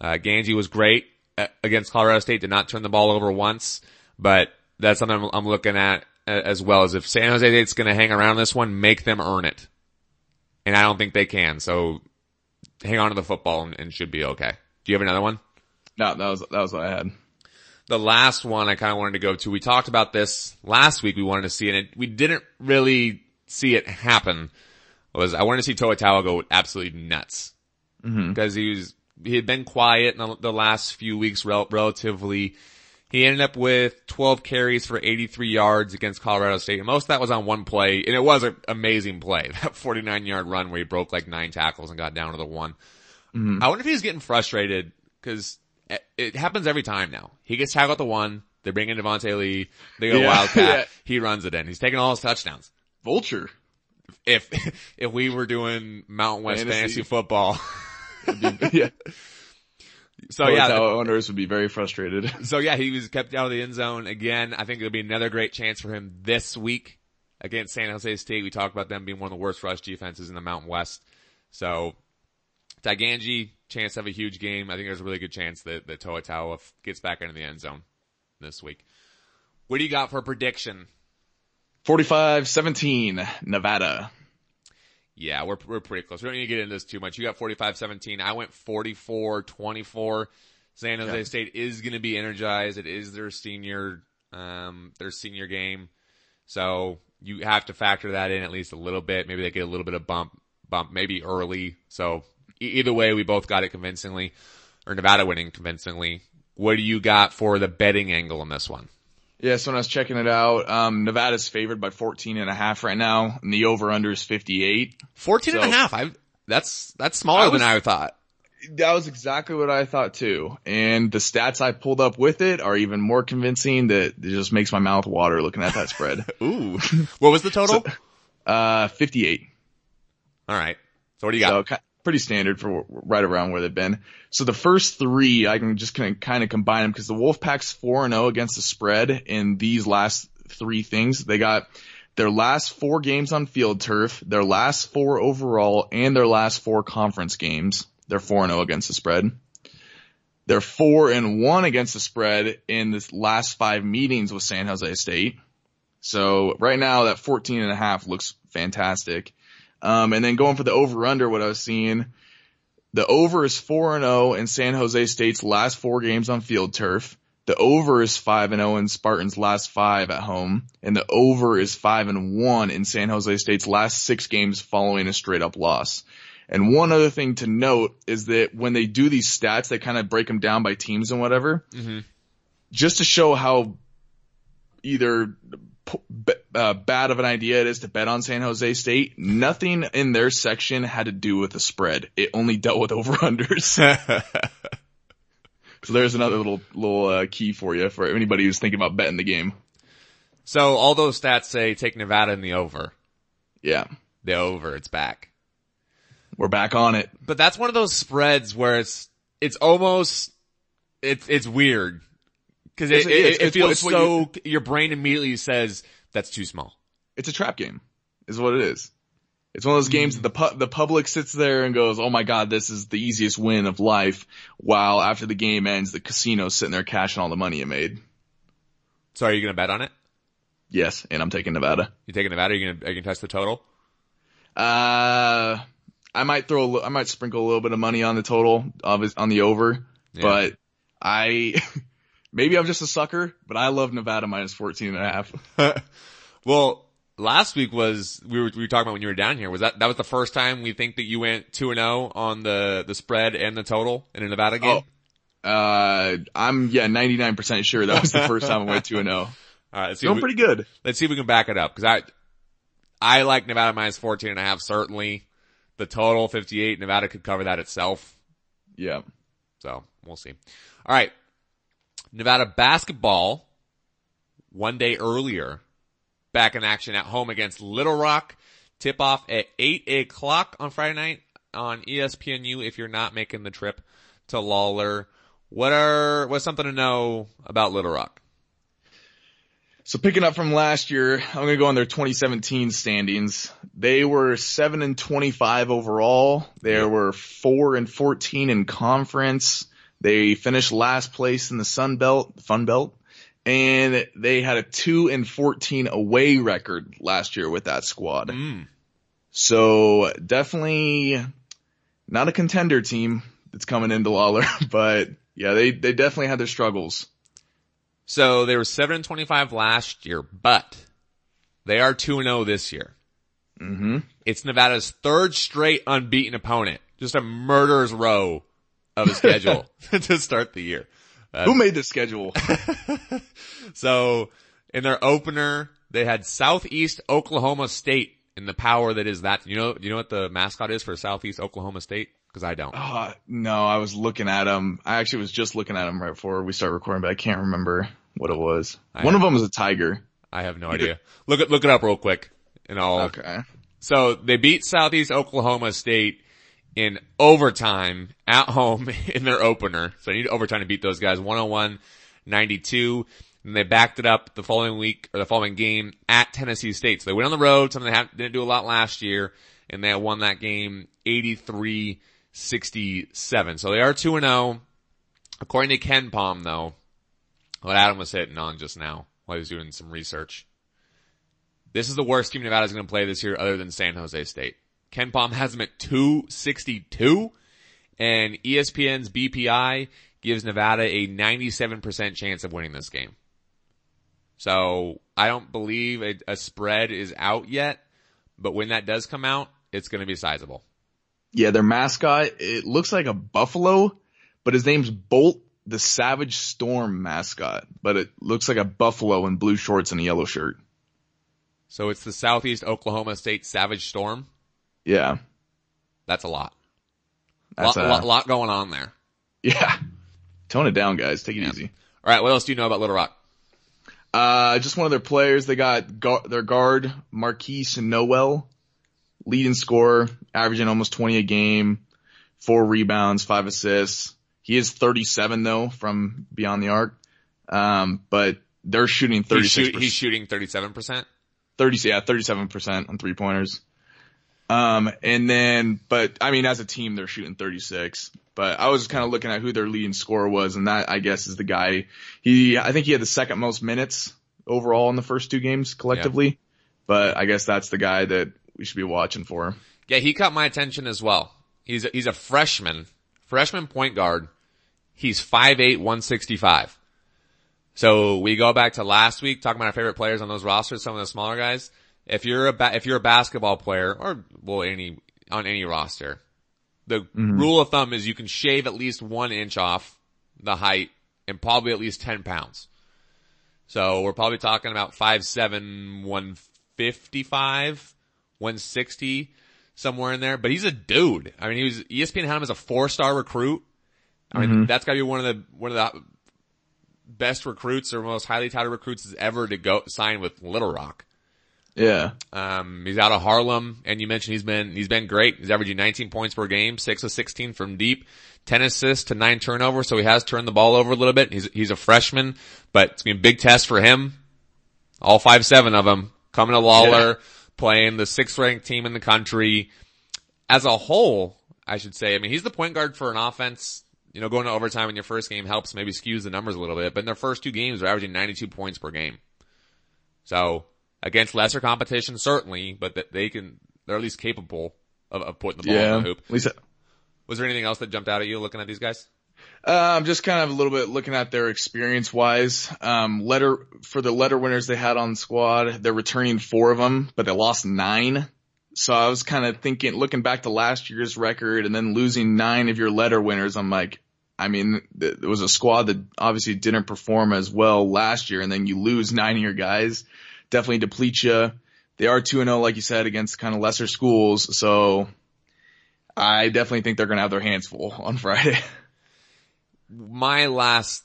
Uh, Gangi was great uh, against Colorado State, did not turn the ball over once, but that's something I'm, I'm looking at uh, as well as if San Jose State's going to hang around this one, make them earn it. And I don't think they can. So hang on to the football and, and should be okay. Do you have another one? No, that was, that was what I had the last one I kind of wanted to go to. We talked about this last week. We wanted to see, and it, we didn't really see it happen. Was I wanted to see Toa go absolutely nuts because mm-hmm. he was he had been quiet in the, the last few weeks, rel- relatively. He ended up with 12 carries for 83 yards against Colorado State, and most of that was on one play, and it was an amazing play. That 49 yard run where he broke like nine tackles and got down to the one. Mm-hmm. I wonder if he's getting frustrated because it happens every time now. He gets tackled at the one. They bring in Devonte Lee. They go yeah, Wildcat. Yeah. He runs it in. He's taking all his touchdowns. Vulture. If, if we were doing Mountain West fantasy, fantasy football. yeah. So yeah, the owners would be very frustrated. So yeah, he was kept out of the end zone again. I think it'll be another great chance for him this week against San Jose State. We talked about them being one of the worst rush defenses in the Mountain West. So Taganji, chance to have a huge game. I think there's a really good chance that, that Toa Taua gets back into the end zone this week. What do you got for a prediction? 45-17, Nevada. Yeah, we're, we're pretty close. We don't need to get into this too much. You got 45-17. I went 44-24. San Jose State is going to be energized. It is their senior, um, their senior game. So you have to factor that in at least a little bit. Maybe they get a little bit of bump, bump maybe early. So either way, we both got it convincingly, or Nevada winning convincingly. What do you got for the betting angle on this one? Yeah, so when I was checking it out, um, Nevada's favored by 14 and a half right now, and the over under is 58. 14 so, and a half. I, that's, that's smaller I was, than I thought. That was exactly what I thought too. And the stats I pulled up with it are even more convincing that it just makes my mouth water looking at that spread. Ooh. What was the total? So, uh, 58. All right. So what do you got? So, pretty standard for right around where they've been. So the first three, I can just kind of, kind of combine them because the Wolfpack's 4 and 0 against the spread in these last three things. They got their last four games on field turf, their last four overall, and their last four conference games. They're 4 and 0 against the spread. They're 4 and 1 against the spread in the last five meetings with San Jose State. So right now that 14 and a half looks fantastic. Um, and then going for the over under, what I was seeing, the over is 4 and 0 in San Jose State's last four games on field turf. The over is 5 and 0 in Spartans' last five at home, and the over is 5 and 1 in San Jose State's last six games following a straight up loss. And one other thing to note is that when they do these stats, they kind of break them down by teams and whatever, mm-hmm. just to show how either uh, bad of an idea it is to bet on San Jose State. Nothing in their section had to do with the spread. It only dealt with over unders. so there's another little little uh, key for you for anybody who's thinking about betting the game. So all those stats say take Nevada in the over. Yeah, the over. It's back. We're back on it. But that's one of those spreads where it's it's almost it's it's weird because it, it, it, feels so, you, your brain immediately says that's too small. It's a trap game is what it is. It's one of those games that the pu- the public sits there and goes, "Oh my god, this is the easiest win of life." While after the game ends, the casino's sitting there cashing all the money you made. So are you going to bet on it? Yes, and I'm taking Nevada. You taking Nevada? Are you going to, are you going to test the total? Uh, I might throw, a, I might sprinkle a little bit of money on the total, of on the over, yeah. but I, Maybe I'm just a sucker, but I love Nevada minus 14 and a half. well, last week was, we were, we were talking about when you were down here. Was that, that was the first time we think that you went 2 and 0 on the, the spread and the total in a Nevada game? Oh, uh, I'm, yeah, 99% sure that was the first time I went 2 and 0. All right. Feeling pretty good. Let's see if we can back it up. Cause I, I like Nevada minus 14 and a half, certainly. the total 58. Nevada could cover that itself. Yeah. So we'll see. All right. Nevada basketball one day earlier back in action at home against Little Rock. Tip off at 8 o'clock on Friday night on ESPNU if you're not making the trip to Lawlor. What are, what's something to know about Little Rock? So picking up from last year, I'm going to go on their 2017 standings. They were 7 and 25 overall. They were 4 and 14 in conference. They finished last place in the Sun Belt, Fun Belt, and they had a 2 and 14 away record last year with that squad. Mm. So definitely not a contender team that's coming into Lawlor, but yeah, they, they definitely had their struggles. So they were 7 and 25 last year, but they are 2 and 0 this year. hmm It's Nevada's third straight unbeaten opponent. Just a murderer's row of a schedule to start the year. Who made the schedule? So in their opener, they had Southeast Oklahoma State in the power that is that. You know, you know what the mascot is for Southeast Oklahoma State? Cause I don't. Uh, no, I was looking at them. I actually was just looking at them right before we started recording, but I can't remember what it was. I- One of them was a tiger. I have no idea. Look it, look it up real quick and I'll, Okay. So they beat Southeast Oklahoma State in overtime at home in their opener. So they need overtime to beat those guys 101-92. And they backed it up the following week or the following game at Tennessee State. So they went on the road, something they didn't do a lot last year, and they won that game 83-67. So they are 2 and 0. According to KenPom though, what Adam was hitting on just now while he was doing some research. This is the worst team Nevada's going to play this year other than San Jose State. KenPom has them at 262 and ESPN's BPI gives Nevada a 97% chance of winning this game. So I don't believe a, a spread is out yet, but when that does come out, it's going to be sizable. Yeah, their mascot, it looks like a buffalo, but his name's Bolt the Savage Storm mascot, but it looks like a buffalo in blue shorts and a yellow shirt. So it's the Southeast Oklahoma State Savage Storm. Yeah. That's a lot. That's lot, a, lot, lot going on there. yeah. Tone it down, guys. Take it Yeah. easy. All right. What else do you know about Little Rock? Uh, just one of their players. They got gu- their guard, Markquis Nowell, leading scorer, averaging almost 20 a game, four rebounds, five assists. He is 37 though from beyond the arc. Um, but they're shooting He's, shoot, he's shooting 37%. 30, yeah, 37% on three pointers. Um, and then, but I mean, as a team, they're shooting 36. But I was kind of looking at who their leading scorer was, and that I guess is the guy. He, I think he had the second most minutes overall in the first two games collectively. But I guess that's the guy that we should be watching for. Yeah, he caught my attention as well. He's a, he's a freshman, freshman point guard. He's 5'8", 165. So we go back to last week talking about our favorite players on those rosters, some of the smaller guys. If you're a ba- if you're a basketball player or well any on any roster, the mm-hmm. rule of thumb is you can shave at least one inch off the height and probably at least 10 pounds. So we're probably talking about 5'7", 155, 160, somewhere in there. But he's a dude. I mean, he was, ESPN had him as a four-star recruit. I mean, mm-hmm. that's gotta be one of the, one of the best recruits or most highly touted recruits ever to go sign with Little Rock. Yeah. Um, he's out of Harlem, and you mentioned he's been he's been great. He's averaging 19 points per game, six of 16 from deep, 10 assists to nine turnovers. So he has turned the ball over a little bit. He's he's a freshman, but it's gonna be a big test for him. All five seven of them coming to Lawlor, playing the sixth ranked team in the country. As a whole, I should say. I mean, he's the point guard for an offense. You know, going to overtime in your first game helps maybe skews the numbers a little bit. But in their first two games, they're averaging 92 points per game. So against lesser competition, certainly, but that they can, they're at least capable of, of putting the ball Yeah. in the hoop. At least, Was there anything else that jumped out at you looking at these guys? Uh, I'm just kind of a little bit looking at their experience wise. Um, letter for the letter winners they had on the squad, they're returning four of them, but they lost nine. So I was kind of thinking, looking back to last year's record and then losing nine of your letter winners, I'm like, I mean, it was a squad that obviously didn't perform as well last year, and then you lose nine of your guys, definitely depletes you. They are two and zero, like you said, against kind of lesser schools. So I definitely think they're going to have their hands full on Friday. My last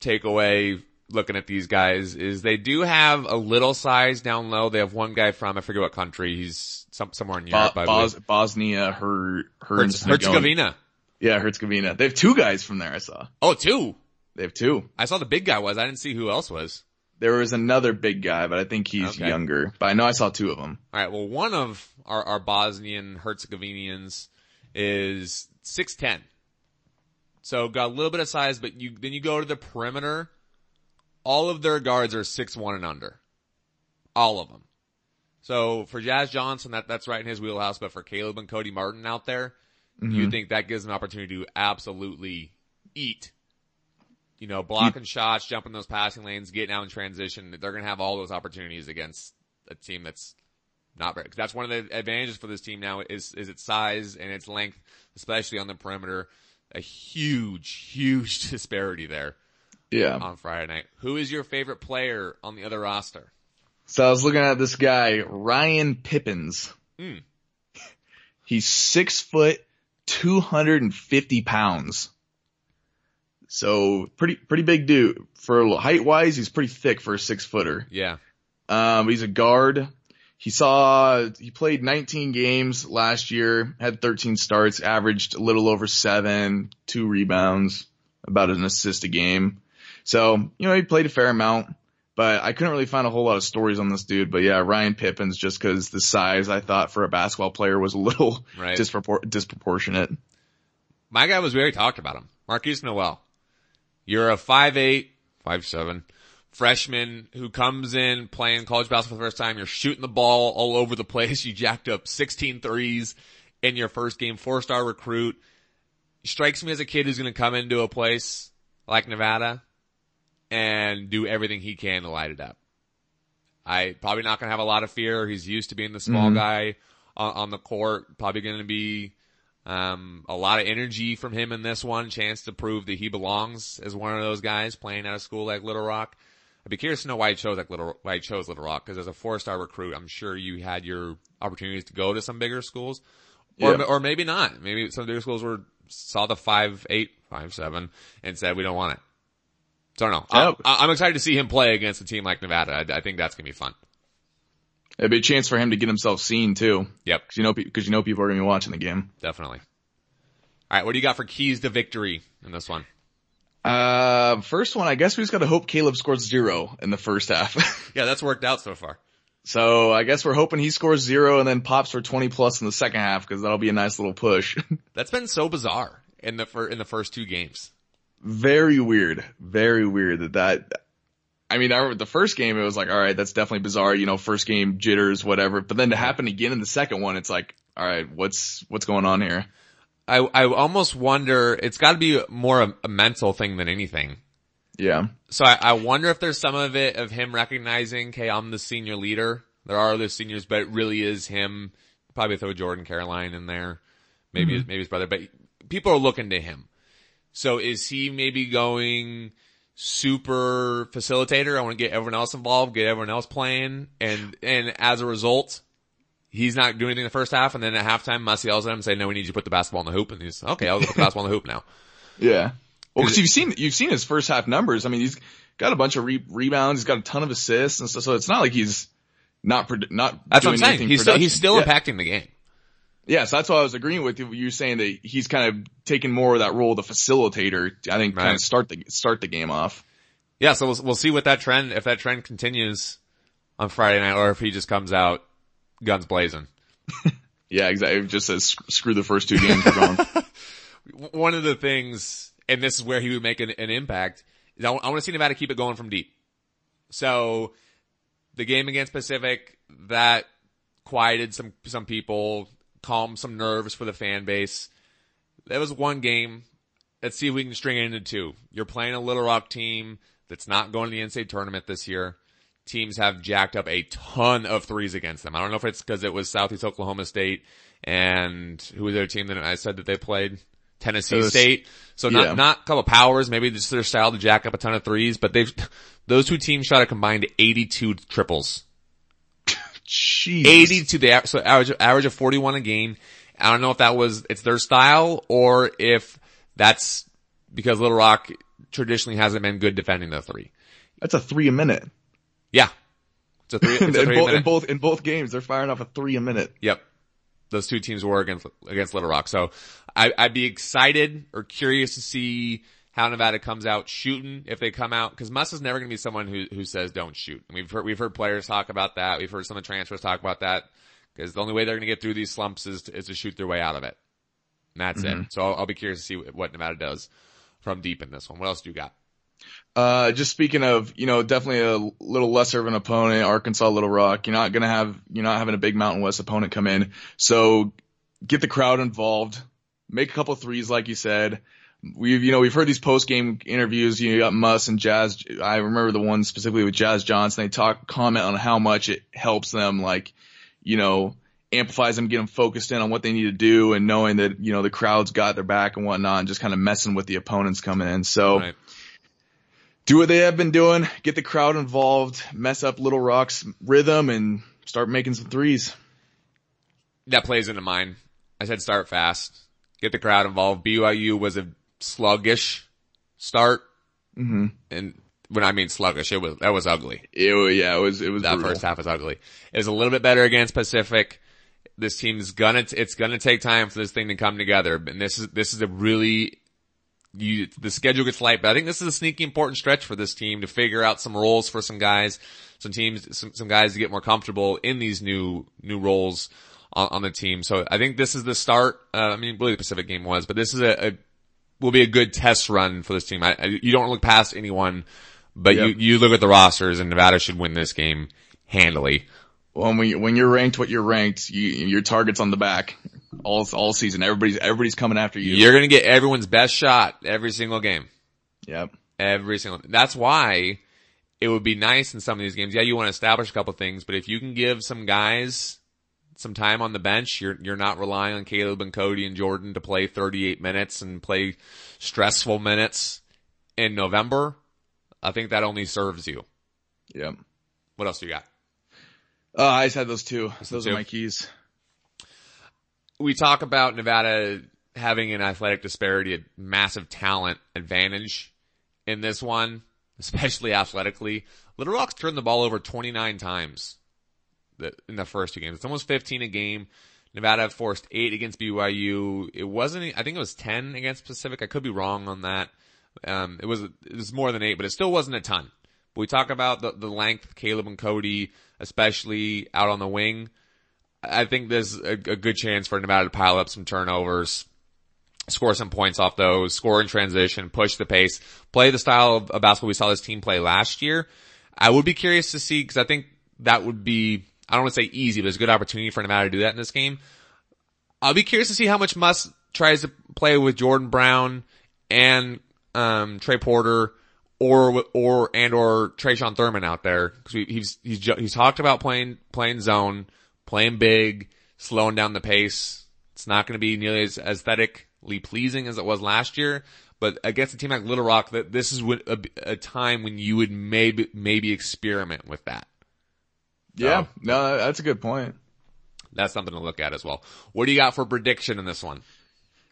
takeaway looking at these guys is they do have a little size down low. They have one guy from, I forget what country. He's some, somewhere in Europe. Bo- Bos- Bosnia, Her, Herz- Herzegovina. Yeah, Herzegovina. They have two guys from there. I saw. Oh, two. They have two. I saw the big guy was. I didn't see who else was. There was another big guy, but I think he's Okay. younger. But I know I saw two of them. All right. Well, one of our, our Bosnian Herzegovinians is 6'10. So got a little bit of size, but you, then you go to the perimeter. All of their guards are 6'1 and under. All of them. So for Jazz Johnson, that, that's right in his wheelhouse, but for Caleb and Cody Martin out there, you mm-hmm. think that gives an opportunity to absolutely eat. You know, blocking shots, jumping those passing lanes, getting out in transition. They're going to have all those opportunities against a team that's not very, cause that's one of the advantages for this team now is, is its size and its length, especially on the perimeter. A huge, huge disparity there Yeah. on Friday night. Who is your favorite player on the other roster? So I was looking at this guy, Ryan Pippins. Hmm. He's six foot, 250 pounds. So pretty, pretty big dude. For height wise, he's pretty thick for a six footer. Yeah. Um, he's a guard. He saw, he played 19 games last year, had 13 starts, averaged a little over seven, two rebounds, about an assist a game. So, you know, he played a fair amount, but I couldn't really find a whole lot of stories on this dude. But yeah, Ryan Pippins, just cause the size I thought for a basketball player was a little Right. dispropor- disproportionate. My guy was very talked about him. Markquis Nowell. You're a 5'8", 5'7", freshman who comes in playing college basketball for the first time. You're shooting the ball all over the place. You jacked up 16 threes in your first game, four star recruit. Strikes me as a kid who's going to come into a place like Nevada and do everything he can to light it up. I probably not going to have a lot of fear. He's used to being the small mm-hmm. guy on, on the court. Probably going to be um, a lot of energy from him in this one. Chance to prove that he belongs as one of those guys playing at a school like Little Rock. I'd be curious to know why he chose like Little why he chose Little Rock because as a four star recruit, I'm sure you had your opportunities to go to some bigger schools, or Yeah. or maybe not. Maybe some bigger schools were saw the five eight five seven and said we don't want it. So I don't know. Yeah. I, I'm excited to see him play against a team like Nevada. I, I think that's gonna be fun. It'd be a chance for him to get himself seen too. Yep, Cause you know, cause you know people are going to be watching the game. definitely. All right, what do you got for keys to victory in this one? Uh, first one, I guess we just gotta hope Caleb scores zero in the first half. Yeah, that's worked out so far. so I guess we're hoping he scores zero and then pops for 20 plus in the second half because that'll be a nice little push. That's been so bizarre in the fir- in the first two games. very weird. Very weird that that, I mean, I remember the first game, it was like, all right, that's definitely bizarre, you know, first game jitters, whatever. But then to happen again in the second one, it's like, all right, what's, what's going on here? I I almost wonder it's got to be more a, a mental thing than anything. Yeah. So I, I wonder if there's some of it of him recognizing, okay, I'm the senior leader. There are other seniors, but it really is him. Probably throw Jordan Caroline in there, maybe mm-hmm. maybe his brother, but people are looking to him. So is he maybe going super facilitator? I want to get everyone else involved, get everyone else playing, and and as a result, he's not doing anything in the first half, and then at halftime, Mussy yells at him and say, "No, we need you to put the basketball in the hoop," and he's okay. I'll put the basketball in the hoop now. Yeah. Well, cause you've seen, you've seen his first half numbers. I mean, he's got a bunch of re- rebounds. He's got a ton of assists and stuff. So it's not like he's not, not That's what I'm saying. He's still, he's still yeah. impacting the game. Yeah, so that's why I was agreeing with you. You saying that he's kind of taking more of that role of the facilitator. I think kind Right. of start the start the game off. Yeah, so we'll, we'll see what that trend, if that trend continues on Friday night or if he just comes out guns blazing. Yeah, exactly. It just says screw the first two games. We're going. One of the things, and this is where he would make an, an impact, is I want to see Nevada keep it going from deep. So the game against Pacific, that quieted some, some people, calmed some nerves for the fan base. That was one game. Let's see if we can string it into two. You're playing a Little Rock team that's not going to the NCAA tournament this year. Teams have jacked up a ton of threes against them. I don't know if it's because it was Southeast Oklahoma State and who was their team that I said that they played? Tennessee State. So not, yeah. not a couple powers, maybe just their style to jack up a ton of threes, but they've, those two teams shot a combined 82 triples. Jeez. 80 to the, so average, average of 41 a game I don't know if that was, it's their style or if that's because Little Rock traditionally hasn't been good defending the three. That's a three a minute. Yeah. It's a three, it's a in, three both, minute. in both in both games, they're firing off a three a minute. Yep. Those two teams were against, against Little Rock. So I, I'd be excited or curious to see how Nevada comes out shooting if they come out. Cause Muss is never going to be someone who, who says don't shoot. And we've heard, we've heard players talk about that. We've heard some of the transfers talk about that. Cause the only way they're going to get through these slumps is to, is to shoot their way out of it. And that's it. So I'll, I'll be curious to see what Nevada does from deep in this one. What else do you got? Uh, just speaking of, you know, definitely a little lesser of an opponent, Arkansas Little Rock. You're not gonna have, you're not having a big Mountain West opponent come in. So get the crowd involved, make a couple threes, like you said. We've, you know, we've heard these post game interviews. You, know, you got Muss and Jazz. I remember the one specifically with Jazz Johnson. They talk, comment on how much it helps them, like, you know, amplifies them, get them focused in on what they need to do and knowing that, you know, the crowd's got their back and whatnot and just kind of messing with the opponents coming in. So, Right. do what they have been doing, get the crowd involved, mess up Little Rock's rhythm, and start making some threes. that plays into mine. I said start fast, get the crowd involved. BYU was a sluggish start, Mm-hmm. and when I mean sluggish, it was that was ugly. It, yeah, it was it was That brutal. first half was ugly. It was a little bit better against Pacific. This team's gonna it's gonna take time for this thing to come together, and this is this is a really you the schedule gets light, but I think this is a sneaky important stretch for this team to figure out some roles for some guys, some teams, some, some guys to get more comfortable in these new new roles on, on the team. So I think this is the start. Uh, I mean, really the Pacific game was, but this is a, a will be a good test run for this team. I, I, you don't look past anyone, but Yep. you you look at the rosters, and Nevada should win this game handily. Well, when you, when you're ranked what you're ranked, you, your target's on the back all all season. Everybody's everybody's coming after you. You're gonna get everyone's best shot every single game. Yep. Every single, that's why it would be nice in some of these games. Yeah, you want to establish a couple things, but if you can give some guys some time on the bench, you're, you're not relying on Caleb and Cody and Jordan to play 38 minutes and play stressful minutes in November. I think that only serves you. Yep. What else do you got? Uh, I just had those two. the Those two? are my keys. we talk about Nevada having an athletic disparity, a massive talent advantage in this one, especially athletically. Little Rock's turned the ball over 29 times in the first two games. It's almost 15 a game. Nevada forced eight against BYU. It wasn't, I think it was 10 against Pacific. I could be wrong on that. Um, it was, it was more than eight, but it still wasn't a ton. But we talk about the, the length, Caleb and Cody, especially out on the wing. I think there's a, a good chance for Nevada to pile up some turnovers, score some points off those, score in transition, push the pace, play the style of, basketball we saw this team play last year. I would be curious to see, cause I think that would be, I don't want to say easy, but it's a good opportunity for Nevada to do that in this game. I'll be curious to see how much Muss tries to play with Jordan Brown and, um, Trey Porter or, or, and or Tre'Shawn Thurman out there. Cause he's, he's, he's talked about playing, playing zone, playing big, slowing down the pace. It's not going to be nearly as aesthetically pleasing as it was last year. But against a team like Little Rock, that this is a, a time when you would maybe, maybe experiment with that. Yeah. No, that's a good point. That's something to look at as well. What do you got for prediction in this one?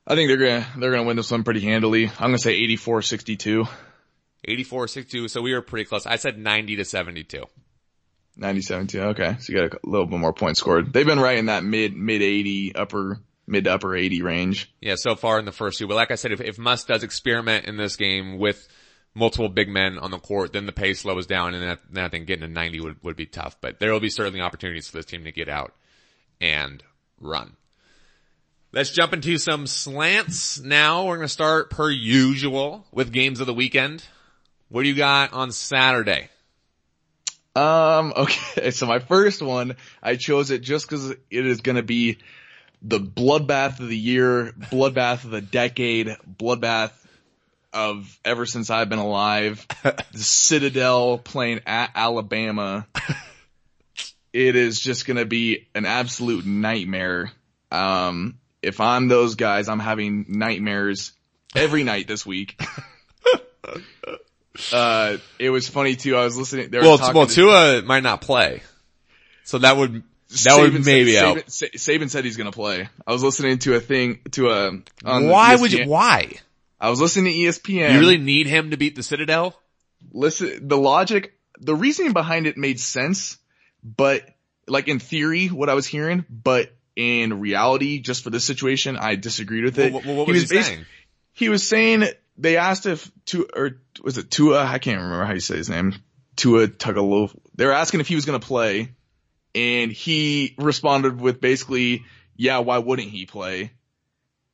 I think they're gonna they're gonna win this one pretty handily. I'm gonna say 84-62. 84-62. So we were pretty close. I said 90 to 72. 97 too. Okay. So you got a little bit more points scored. They've been right in that mid, mid 80, upper, mid to upper 80 range. Yeah, so far in the first two. But like I said, if, if Muss does experiment in this game with multiple big men on the court, then the pace slows down and then, I think getting to 90 would, would be tough. But there will be certainly opportunities for this team to get out and run. Let's jump into some slants now. We're going to start per usual with games of the weekend. What do you got on Saturday? Um, okay. So my first one, I chose it just cause it is gonna be the bloodbath of the year, bloodbath of the decade, bloodbath of ever since I've been alive. the Citadel playing at Alabama. It is just gonna be an absolute nightmare. Um, if I'm those guys, I'm having nightmares every night this week. uh, it was funny too. I was listening. They were Well, well, to- Tua might not play. So that would, That would maybe said, help. Saban, Saban said he's gonna play. I was listening to a thing to a. On Why ESPN. would you? Why? I was listening to ESPN. You really need him to beat the Citadel? listen? The logic, the reasoning behind it made sense, but like in theory, what I was hearing, but in reality, just for this situation, I disagreed with it. Well, what, what was he, basi- saying? He was saying they asked if Tua or was it Tua? I can't remember how you say his name. Tua Tagovailoa. They were asking if he was going to play, and he responded with basically, "Yeah, why wouldn't he play?"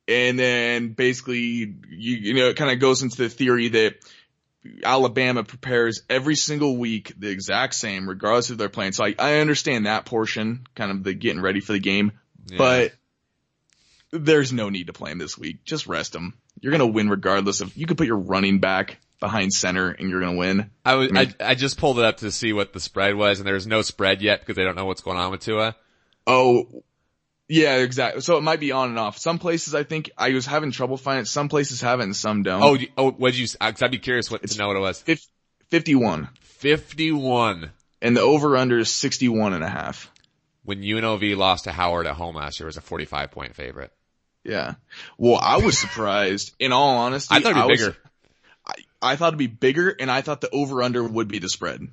And then basically, you, you know, it kind of goes into the theory that Alabama prepares every single week the exact same, regardless if they're playing. So I, I understand that portion, kind of the getting ready for the game, Yeah. but there's no need to play him this week. Just rest him. You're gonna win regardless of. You could put your running back behind center and you're gonna win. I was, I mean- I, I just pulled it up to see what the spread was and there's no spread yet because they don't know what's going on with Tua. Oh, yeah, exactly. So it might be on and off. Some places I think I was having trouble finding it. Some places have it and some don't. Oh, oh, what'd you, uh, cause I'd be curious what, to know what it was. Fif- 51 51 and the over under is 61 and a half. when UNLV lost to Howard at home last year it was a 45 point favorite. Yeah. Well, I was surprised. In all honesty, I thought it'd be bigger. I, I thought it'd be bigger, and I thought the over under would be the spread.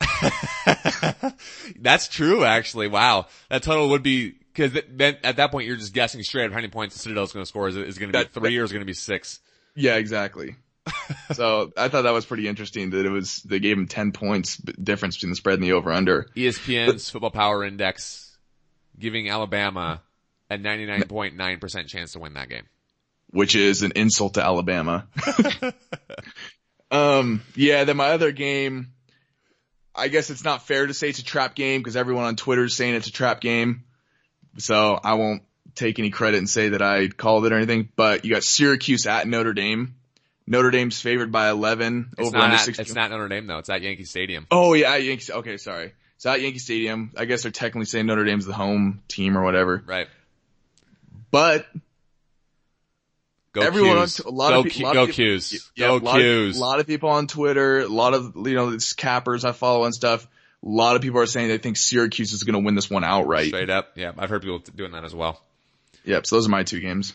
That's true, actually. Wow. That total would be, cause then at that point you're just guessing straight up how many points the Citadel's going to score. Is it, is it going to be That- three or is it going to be six? Yeah, exactly. so I thought that was pretty interesting that it was they gave him ten points difference between the spread and the over under. ESPN's Football Power Index giving Alabama a 99.9% chance to win that game. which is an insult to Alabama. um, yeah, then my other game, I guess it's not fair to say it's a trap game because everyone on Twitter is saying it's a trap game. So I won't take any credit and say that I called it or anything, but you got Syracuse at Notre Dame. Notre Dame's favored by 11 It's over not, under at, 60. it's not Notre Dame though. It's at Yankee Stadium. Oh yeah, at Yankee. Okay, sorry. It's at Yankee Stadium. I guess they're technically saying Notre Dame's the home team or whatever. Right. But Go everyone on a lot go of, pe- Q- lot go of people, Qs. yeah, go a lot Qs. Of, a lot of people on Twitter, a lot of you know these cappers I follow and stuff. A lot of people are saying they think Syracuse is going to win this one outright. Straight up. Yeah. I've heard people doing that as well. Yep. So those are my two games.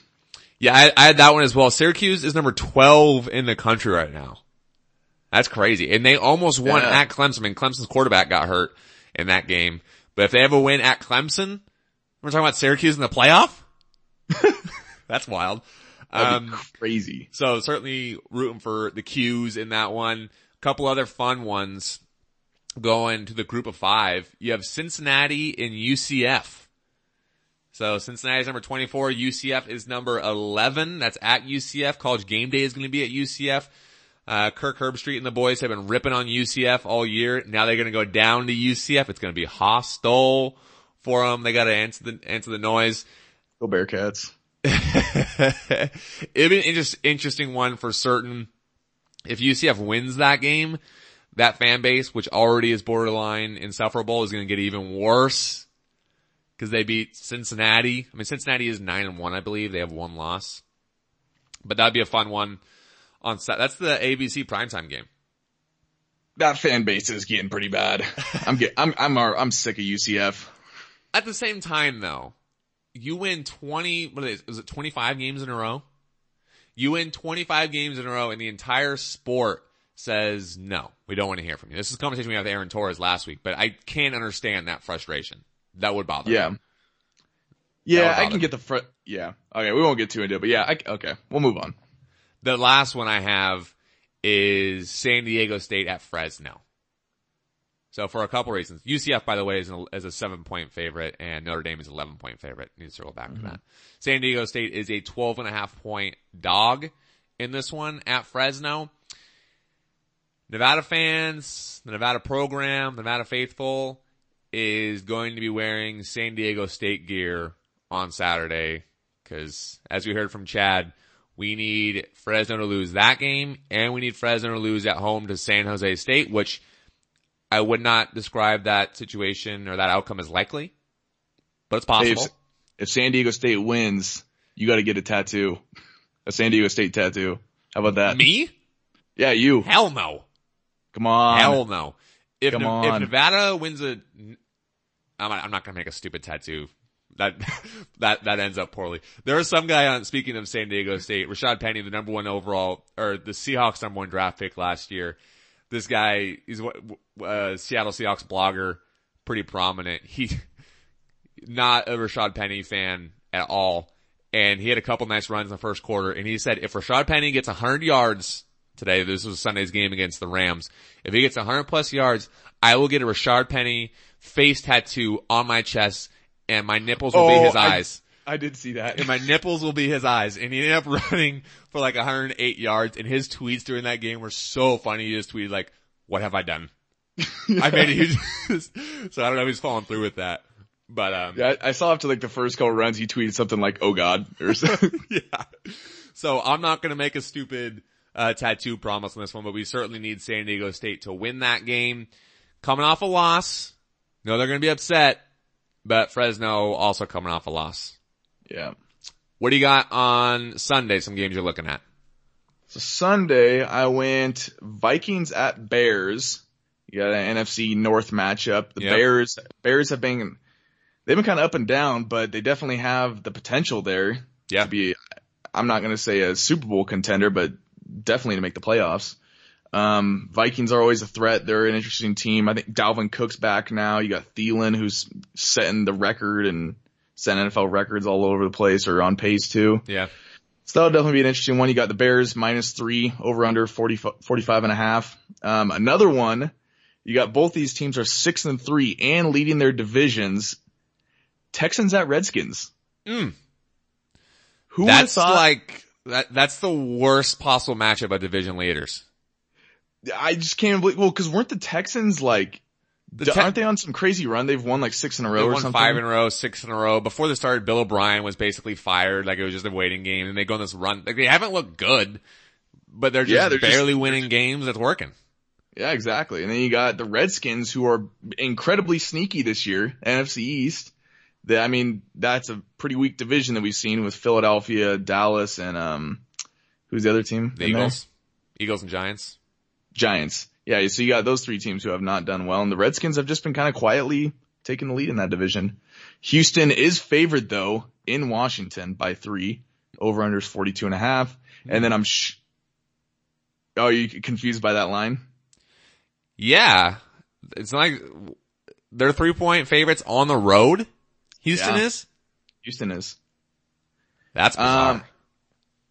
Yeah, I, I had that one as well. Syracuse is number 12 in the country right now. That's crazy. And they almost won Yeah. at Clemson. I mean, Clemson's quarterback got hurt in that game. But if they ever win at Clemson, we're talking about Syracuse in the playoff? That's wild. Um, crazy. so certainly rooting for the 'Cuse in that one. A couple other fun ones going to the group of five. You have Cincinnati and UCF. So Cincinnati's number 24, UCF is number 11. That's at UCF. College game day is going to be at UCF. Uh, Kirk Herbstreit and the boys have been ripping on UCF all year. Now they're going to go down to UCF. It's going to be hostile for them. They got to answer the, answer the noise. Go Bearcats. It'd be an interest, interesting one for certain. If UCF wins that game, that fan base, which already is borderline insufferable, is going to get even worse because they beat Cincinnati. I mean, Cincinnati is nine and one, I believe. They have one loss, but that'd be a fun one on Sat. That's the ABC primetime game. That fan base is getting pretty bad. I'm get, I'm I'm I'm sick of UCF. At the same time though, you win 20, what is it, is it 25 games in a row? You win 25 games in a row and the entire sport says, no, we don't want to hear from you. This is a conversation we had with Aaron Torres last week, but I can't understand that frustration. That would bother Yeah. me. Yeah, would I can get the front. Yeah. Okay, we won't get too into it, but yeah, I, okay, we'll move on. The last one I have is San Diego State at Fresno. So for a couple reasons, UCF by the way is, an, is a seven point favorite and Notre Dame is 11 point favorite. Need to circle back to mm-hmm. that. San Diego State is a 12 and a half point dog in this one at Fresno. Nevada fans, the Nevada program, the Nevada faithful is going to be wearing San Diego State gear on Saturday because as we heard from Chad, we need Fresno to lose that game and we need Fresno to lose at home to San Jose State, which I would not describe that situation or that outcome as likely, but it's possible. if, if San Diego State wins, you got to get a tattoo, a San Diego State tattoo. How about that? Me? Yeah, you. Hell no. Come on. Hell no. If, Come Ne- if. Nevada wins a, I'm, I'm not gonna make a stupid tattoo. That, that, that ends up poorly. There is some guy on, speaking of San Diego State, Rashad Penny, the number one overall, or the Seahawks number one draft pick last year. This guy, he's a uh, Seattle Seahawks blogger, pretty prominent. He, not a Rashad Penny fan at all. And he had a couple nice runs in the first quarter. And he said, if Rashad Penny gets 100 yards today, this was Sunday's game against the Rams. If he gets 100 plus yards, I will get a Rashad Penny face tattoo on my chest and my nipples will Oh, be his eyes. I did see that. And my nipples will be his eyes. And he ended up running for like 108 yards and his tweets during that game were so funny. He just tweeted like, what have I done? I made a huge, so I don't know if he's following through with that. But, um, Yeah, I I saw after like the first couple runs, he tweeted something like, "Oh God," or something. yeah. So I'm not going to make a stupid uh, tattoo promise on this one, but we certainly need San Diego State to win that game. Coming off a loss, no, they're going to be upset, but Fresno also coming off a loss. yeah. What do you got on Sunday? Some games you're looking at? So Sunday, I went Vikings at Bears. You got an NFC North matchup. The Yep. Bears, Bears have been, they've been kind of up and down, but they definitely have the potential there Yeah. to be, I'm not going to say a Super Bowl contender, but definitely to make the playoffs. Um, Vikings are always a threat. They're an interesting team. I think Dalvin Cook's back now. You got Thielen who's setting the record and setting NFL records all over the place or on pace too. Yeah. So that'll definitely be an interesting one. You got the Bears minus three over under 40, 45 and a half. Um, another one, you got both these teams are six and three and leading their divisions. Texans at Redskins. Mm. Who That's like, that, that's the worst possible matchup of division leaders. I just can't believe. Well, because weren't the Texans like? The Te- aren't they on some crazy run? They've won like six in a row They or won something. five in a row, six in a row. Before they started, Bill O'Brien was basically fired. Like it was just a waiting game, and they go on this run. Like they haven't looked good, but they're just Yeah, they're just- barely winning games. That's working. Yeah, exactly. And then you got the Redskins who are incredibly sneaky this year, NFC East. I mean, that's a pretty weak division that we've seen with Philadelphia, Dallas, and um, who's the other team? The in there? Eagles, Eagles and Giants. Giants. Yeah, so you got those three teams who have not done well, and the Redskins have just been kind of quietly taking the lead in that division. Houston is favored though in Washington by three. Over unders 42 and a half. And then I'm sh- Oh, you confused by that line? Yeah, it's not like they're three point favorites on the road. Houston Yeah. is. Houston is. That's bizarre. Um,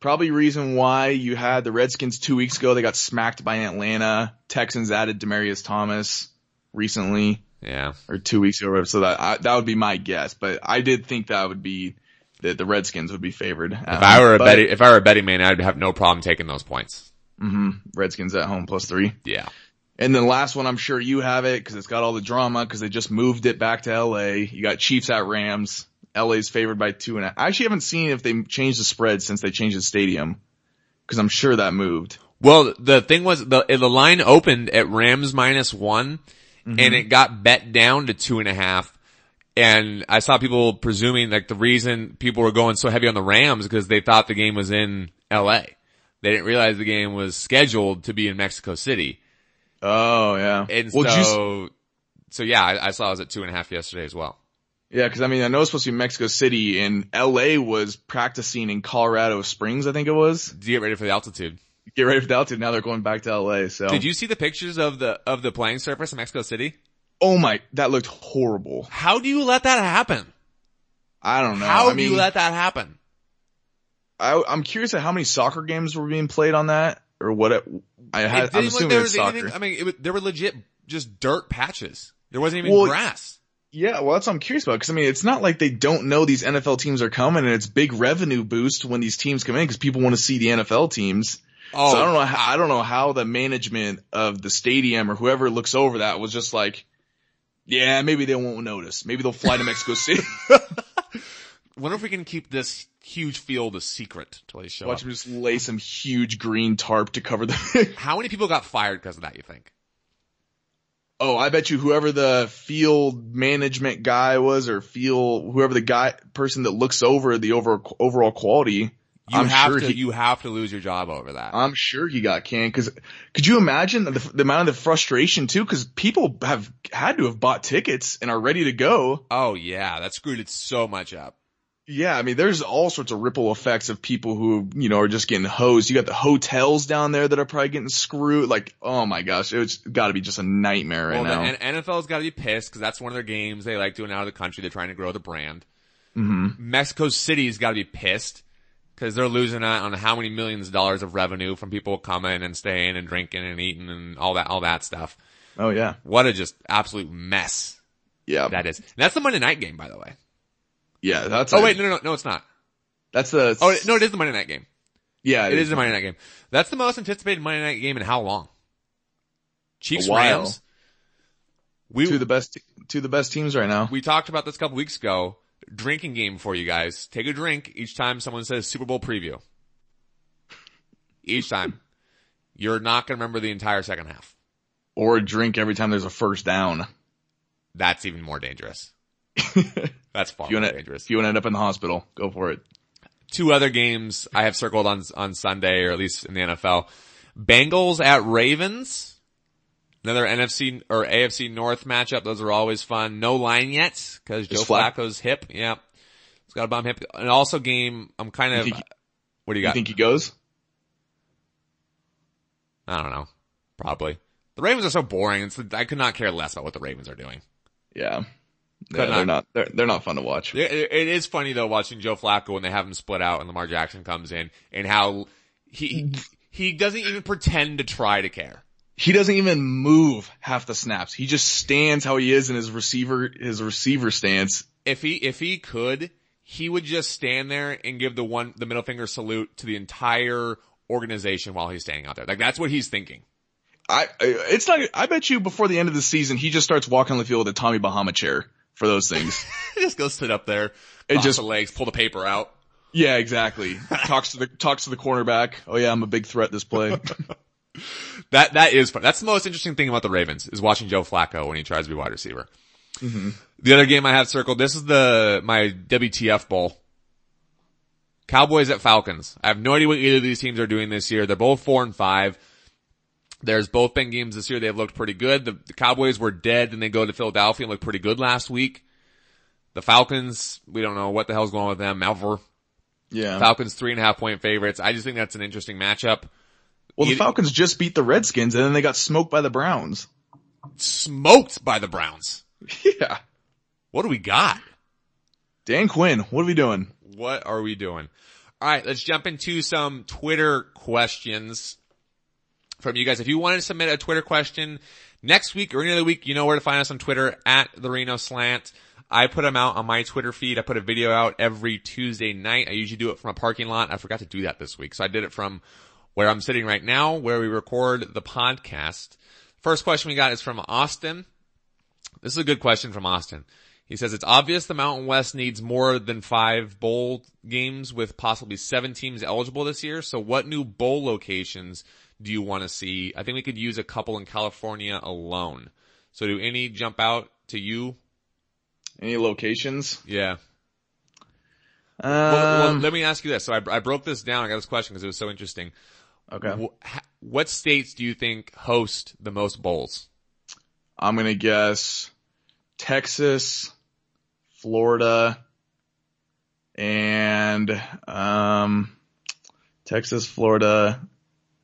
probably reason why you had the Redskins two weeks ago. They got smacked by Atlanta. Texans added Demaryius Thomas recently yeah, or two weeks ago. So that I, that would be my guess. But I did think that would be that the Redskins would be favored. if I Um, were a betting, if I were a betting man, I'd have no problem taking those points. hmm Redskins at home plus three. Yeah, And then last one, I'm sure you have it because it's got all the drama because they just moved it back to LA. You got Chiefs at Rams. LA's favored by two and a half. I actually haven't seen if they changed the spread since they changed the stadium because I'm sure that moved. Well, the thing was the the line opened at Rams minus one, Mm-hmm. and it got bet down to two and a half. And I saw people presuming like the reason people were going so heavy on the Rams because they thought the game was in L.A. They didn't realize the game was scheduled to be in Mexico City, Oh yeah. and well, did you so so yeah, I, I saw it was at two and a half yesterday as well. yeah, because I mean I know it's supposed to be Mexico City and LA was practicing in Colorado Springs. I think it was. To get ready for the altitude. Get ready for the altitude. Now they're going back to LA. So Did you see the pictures of the of the playing surface in Mexico City? Oh my, that looked horrible. How do you let that happen? I don't know. How I do mean, you let that happen? I, I'm curious at how many soccer games were being played on that or what. It, I It had. I'm didn't look assuming there was soccer. anything. I mean, it was, there were legit just dirt patches. There wasn't even Well, grass. Yeah, well, that's what I'm curious about. Because I mean, it's not like they don't know these NFL teams are coming, and it's big revenue boost when these teams come in because people want to see the NFL teams. Oh, So I don't oh. know. How, I don't know how the management of the stadium or whoever looks over that was just like, yeah, maybe they won't notice. Maybe they'll fly to Mexico City. wonder if we can keep this huge field a secret till they show Watch up. them just lay some huge green tarp to cover the. How many people got fired because of that? You think? oh, I bet you whoever the field management guy was, or field whoever the guy person that looks over the over overall quality You I'm have sure to, he- you have to lose your job over that. I'm sure he got canned because could you imagine the, the amount of the frustration too? Because people have had to have bought tickets and are ready to go. oh yeah, that screwed it so much up. Yeah, I mean, there's all sorts of ripple effects of people who, you know, are just getting hosed. You got the hotels down there that are probably getting screwed. Like, oh my gosh, it's got to be just a nightmare right well, now. N- NFL's got to be pissed because that's one of their games they like doing out of the country. They're trying to grow the brand. hmm Mexico City's got to be pissed because they're losing out on how many millions of dollars of revenue from people coming and staying and drinking and eating and all that, all that stuff. Oh yeah, What a just absolute mess yeah, that is. And that's the Monday night game, by the way. Yeah. That's Oh a- wait, no, no, no, no, it's not. that's the Oh no, it is the Monday night game. yeah, It is the Monday night game. That's the most anticipated Monday night game in how long? Chiefs. Rams. We two the best two the best teams right now. we talked about this a couple weeks ago. Drinking game for you guys. Take a drink each time someone says Super Bowl preview. Each time. You're not gonna remember the entire second half. Or drink every time there's a first down. That's even more dangerous. That's far If you to, dangerous. if you want to end up in the hospital, go for it. Two other games I have circled on on Sunday, or at least in the NFL. Bengals at Ravens. Another NFC or AFC North matchup. Those are always fun. No line yet because Joe Flacco's hip. Yeah, he's got a bum hip. And also game. I'm kind of. think- what do you You got? think he goes? I don't know. Probably. The Ravens are so boring. It's, I could not care less about what the Ravens are doing. Yeah. Yeah, not. they're not. They're they're not fun to watch. It, is funny though watching Joe Flacco when they have him split out and Lamar Jackson comes in and how he he doesn't even pretend to try to care. He doesn't even move half the snaps. He just stands how he is in his receiver his receiver stance. If he if he could, he would just stand there and give the one the middle finger salute to the entire organization while he's standing out there. Like that's what he's thinking. I I- it's not. I bet you before the end of the season, he just starts walking on the field with a Tommy Bahama chair for those things. Just goes sit up there, It just- the legs, pull the paper out. yeah, exactly. talks to the talks to the cornerback. Oh yeah, I'm a big threat this play. That that is fun. That's the most interesting thing about the Ravens is watching Joe Flacco when he tries to be wide receiver. Mm-hmm. The other game I have circled. This is the my WTF bowl. Cowboys at Falcons. I have no idea what either of these teams are doing this year. They're both four and five. There's both been games this year. They've looked pretty good. The, the Cowboys were dead, and they go to Philadelphia and look pretty good last week. The Falcons, we don't know what the hell's going on with them ever. yeah. Falcons three and a half point favorites. I just think that's an interesting matchup. well, the Falcons just beat the Redskins and then they got smoked by the Browns. Smoked by the Browns. Yeah. What do we got? Dan Quinn, what are we doing? What are we doing? All right, let's jump into some Twitter questions from you guys. If you want to submit a Twitter question next week or any other week, you know where to find us on Twitter at the Reno Slant. I put them out on my Twitter feed. I put a video out every Tuesday night. I usually do it from a parking lot. I forgot to do that this week. So I did it from where I'm sitting right now, where we record the podcast. First question we got is from Austin. This is a good question from Austin. He says it's obvious the Mountain West needs more than five bowl games with possibly seven teams eligible this year. So what new bowl locations do you want to see? I think we could use a couple in California alone. So do any jump out to you? Any locations? Yeah. Um, Well, well, let me ask you this. So I, I broke this down. I got this question because it was so interesting. okay. What states do you think host the most bowls? I'm gonna guess Texas, Florida, and um, Texas, Florida.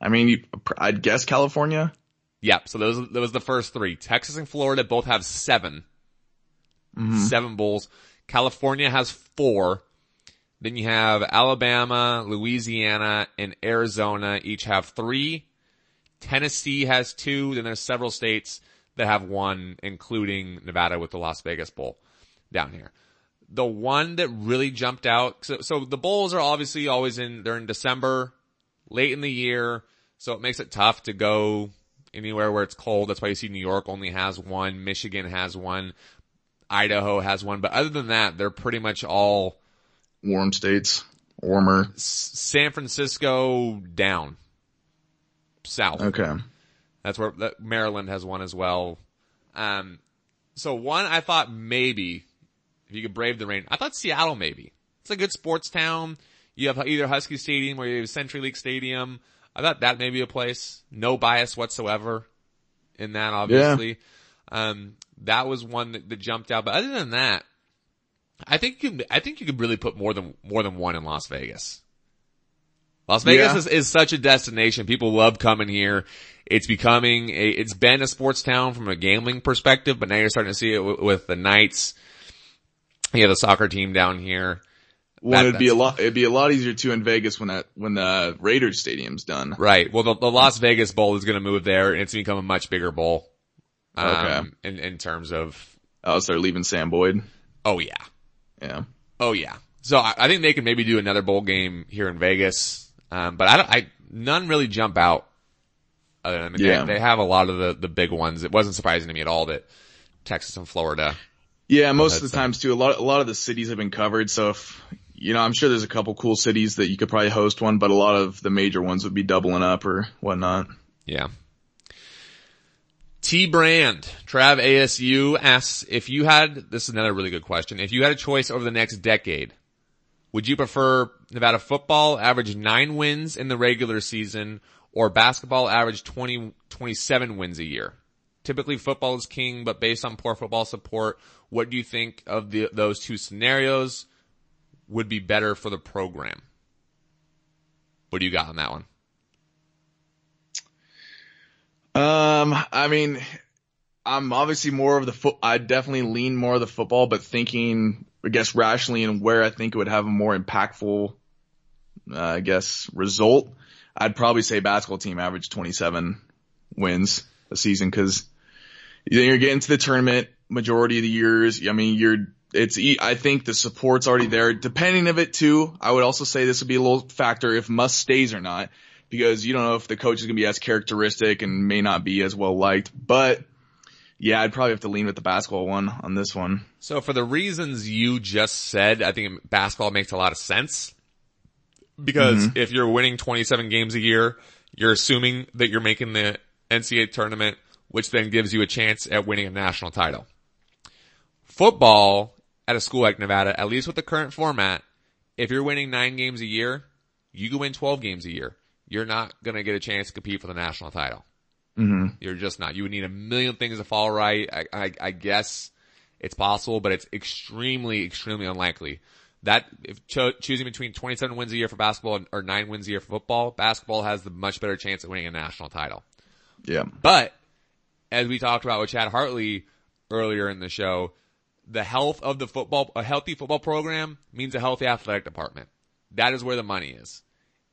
I mean, you, I'd guess California. Yeah, so those that was the first three. Texas and Florida both have 7 mm-hmm. Seven bowls. California has four. Then you have Alabama, Louisiana, and Arizona each have three. Tennessee has two. Then there's several states that have one, including Nevada with the Las Vegas Bowl down here. The one that really jumped out, so, so the bowls are obviously always in, they're in December, late in the year, so it makes it tough to go anywhere where it's cold. That's why you see New York only has one, Michigan has one, Idaho has one, but other than that, they're pretty much all Warm states, warmer. S- San Francisco down. South. Okay. That's where that, Maryland has one as well. Um, so one I thought maybe if you could brave the rain, I thought Seattle maybe. It's a good sports town. You have either Husky Stadium or you have CenturyLink Stadium. I thought that may be a place. No bias whatsoever in that, obviously. Um, that was one that, that jumped out. But other than that, I think you can, I think you could really put more than, more than one in Las Vegas. Las Vegas Yeah. is, is such a destination. People love coming here. It's becoming a, it's been a sports town from a gambling perspective, but now you're starting to see it w- with the Knights. You have the soccer team down here. Well, That- it'd be a lot. It'd be a lot easier too in Vegas when that when the Raiders stadium's done. Right. Well, the, the Las Vegas Bowl is going to move there and it's become a much bigger bowl. Um, Okay. in, in terms of, Oh, so they're leaving Sam Boyd. oh yeah. Yeah. Oh yeah. So I, I think they can maybe do another bowl game here in Vegas. Um, but I don't, I, none really jump out. Other than, I mean, Yeah. they, they have a lot of the, the big ones. It wasn't surprising to me at all that Texas and Florida. Yeah, most of the times too. A lot, a lot of the cities have been covered. So if, you know, I'm sure there's a couple cool cities that you could probably host one, but a lot of the major ones would be doubling up or whatnot. Yeah. T Brand, Trav ASU asks if you had, this is another really good question. If you had a choice over the next decade, would you prefer Nevada football average nine wins in the regular season or basketball average 20, 27 wins a year? Typically football is king, but based on poor football support, what do you think of the, those two scenarios would be better for the program? What do you got on that one? Um, I mean, I'm obviously more of the foot. I definitely lean more of the football, but thinking, I guess, rationally and where I think it would have a more impactful, uh, I guess, result, I'd probably say basketball team average 27 wins a season because you're getting to the tournament majority of the years. I mean, you're, it's, I think the support's already there. Depending of it too, I would also say this would be a little factor if Muss stays or not because you don't know if the coach is going to be as characteristic and may not be as well liked. But yeah, I'd probably have to lean with the basketball one on this one. So for the reasons you just said, I think basketball makes a lot of sense. Because mm-hmm. if you're winning 27 games a year, you're assuming that you're making the NCAA tournament, which then gives you a chance at winning a national title. Football at a school like Nevada, at least with the current format, if you're winning nine games a year, you can win 12 games a year. You're not going to get a chance to compete for the national title. hmm You're just not. You would need a million things to fall right. I, I, I guess it's possible, but it's extremely, extremely unlikely. That if cho- choosing between 27 wins a year for basketball and, or nine wins a year for football, basketball has the much better chance at winning a national title. Yeah. But as we talked about with Chad Hartley earlier in the show, the health of the football, a healthy football program means a healthy athletic department. That is where the money is.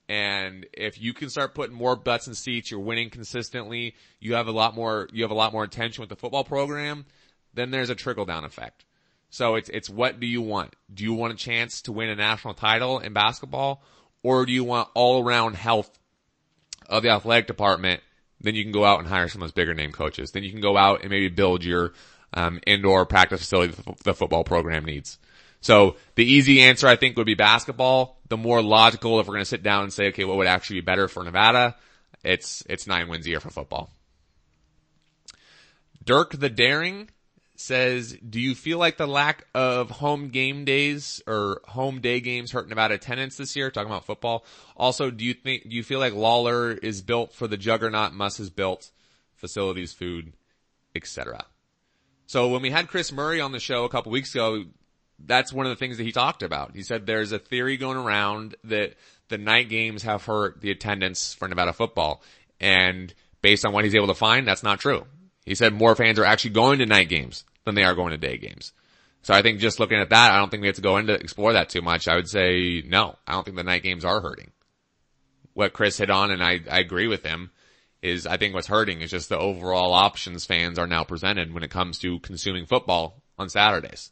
And if you can start putting more butts in seats, you're winning consistently, you have a lot more, you have a lot more attention with the football program, then there's a trickle down effect. So it's, it's what do you want? Do you want a chance to win a national title in basketball? Or do you want all around health of the athletic department? Then you can go out and hire some of those bigger name coaches. Then you can go out and maybe build your, um, indoor practice facility the football program needs. So the easy answer I think would be basketball. The more logical, if we're going to sit down and say, okay, what would actually be better for Nevada? It's, it's nine wins a year for football. Dirk the Daring says, do you feel like the lack of home game days or home day games hurt Nevada attendance this year? Talking about football. Also, do you think, do you feel like Lawlor is built for the juggernaut Muss is built? Facilities, food, etc. So when we had Chris Murray on the show a couple weeks ago, that's one of the things that he talked about. He said there's a theory going around that the night games have hurt the attendance for Nevada football. And based on what he's able to find, that's not true. He said more fans are actually going to night games than they are going to day games. So I think just looking at that, I don't think we have to go into explore that too much. I would say no. I don't think the night games are hurting. What Chris hit on, and I, I agree with him, is I think what's hurting is just the overall options fans are now presented when it comes to consuming football on Saturdays.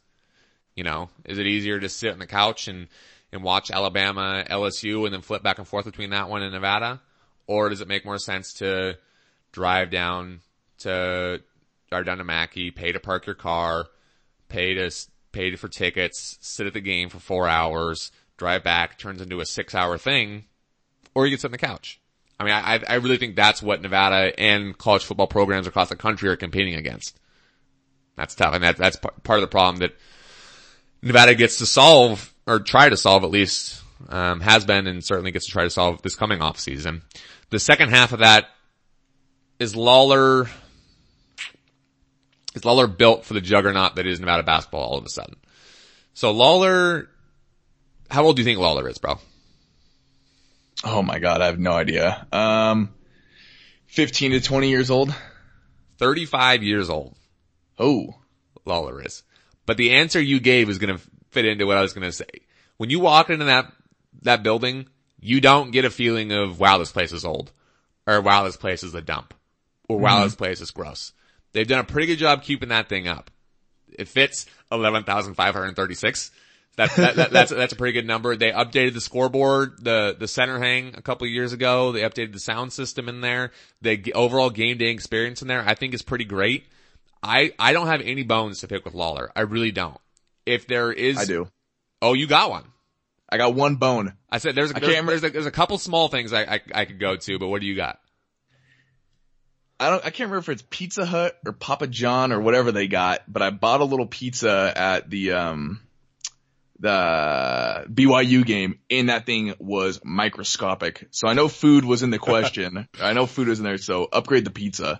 You know, is it easier to sit on the couch and, and watch Alabama, LSU and then flip back and forth between that one and Nevada? Or does it make more sense to drive down to, drive down to Mackay, pay to park your car, pay to, pay for tickets, sit at the game for four hours, drive back, turns into a six hour thing, or you can sit on the couch. I mean, I, I really think that's what Nevada and college football programs across the country are competing against. That's tough. And that, that's part of the problem that Nevada gets to solve or try to solve at least Um, has been and certainly gets to try to solve this coming off season. The second half of that is Lawlor, is Lawlor built for the juggernaut that is Nevada basketball all of a sudden? So Lawlor, how old do you think Lawlor is, bro? Oh my god, I have no idea. Um, 15 to 20 years old. 35 years old. Oh. Lawlor is. But the answer you gave is going to fit into what I was going to say. When you walk into that, that building, you don't get a feeling of, wow, this place is old. Or wow, this place is a dump. Or wow, mm-hmm. this place is gross. They've done a pretty good job keeping that thing up. It fits 11,536. That, that, that, that's, that's a pretty good number. They updated the scoreboard, the, the center hang a couple years ago. They updated the sound system in there. The overall game day experience in there, I think is pretty great. I, I don't have any bones to pick with Lawlor. I really don't. If there is. I do. Oh, you got one. I got one bone. I said there's a, there's, there's, a, there's a couple small things I, I, I could go to, but what do you got? I don't, I can't remember if it's Pizza Hut or Papa John or whatever they got, but I bought a little pizza at the, um, the BYU game and that thing was microscopic. So I know food was in the question. I know food was in there. So upgrade the pizza.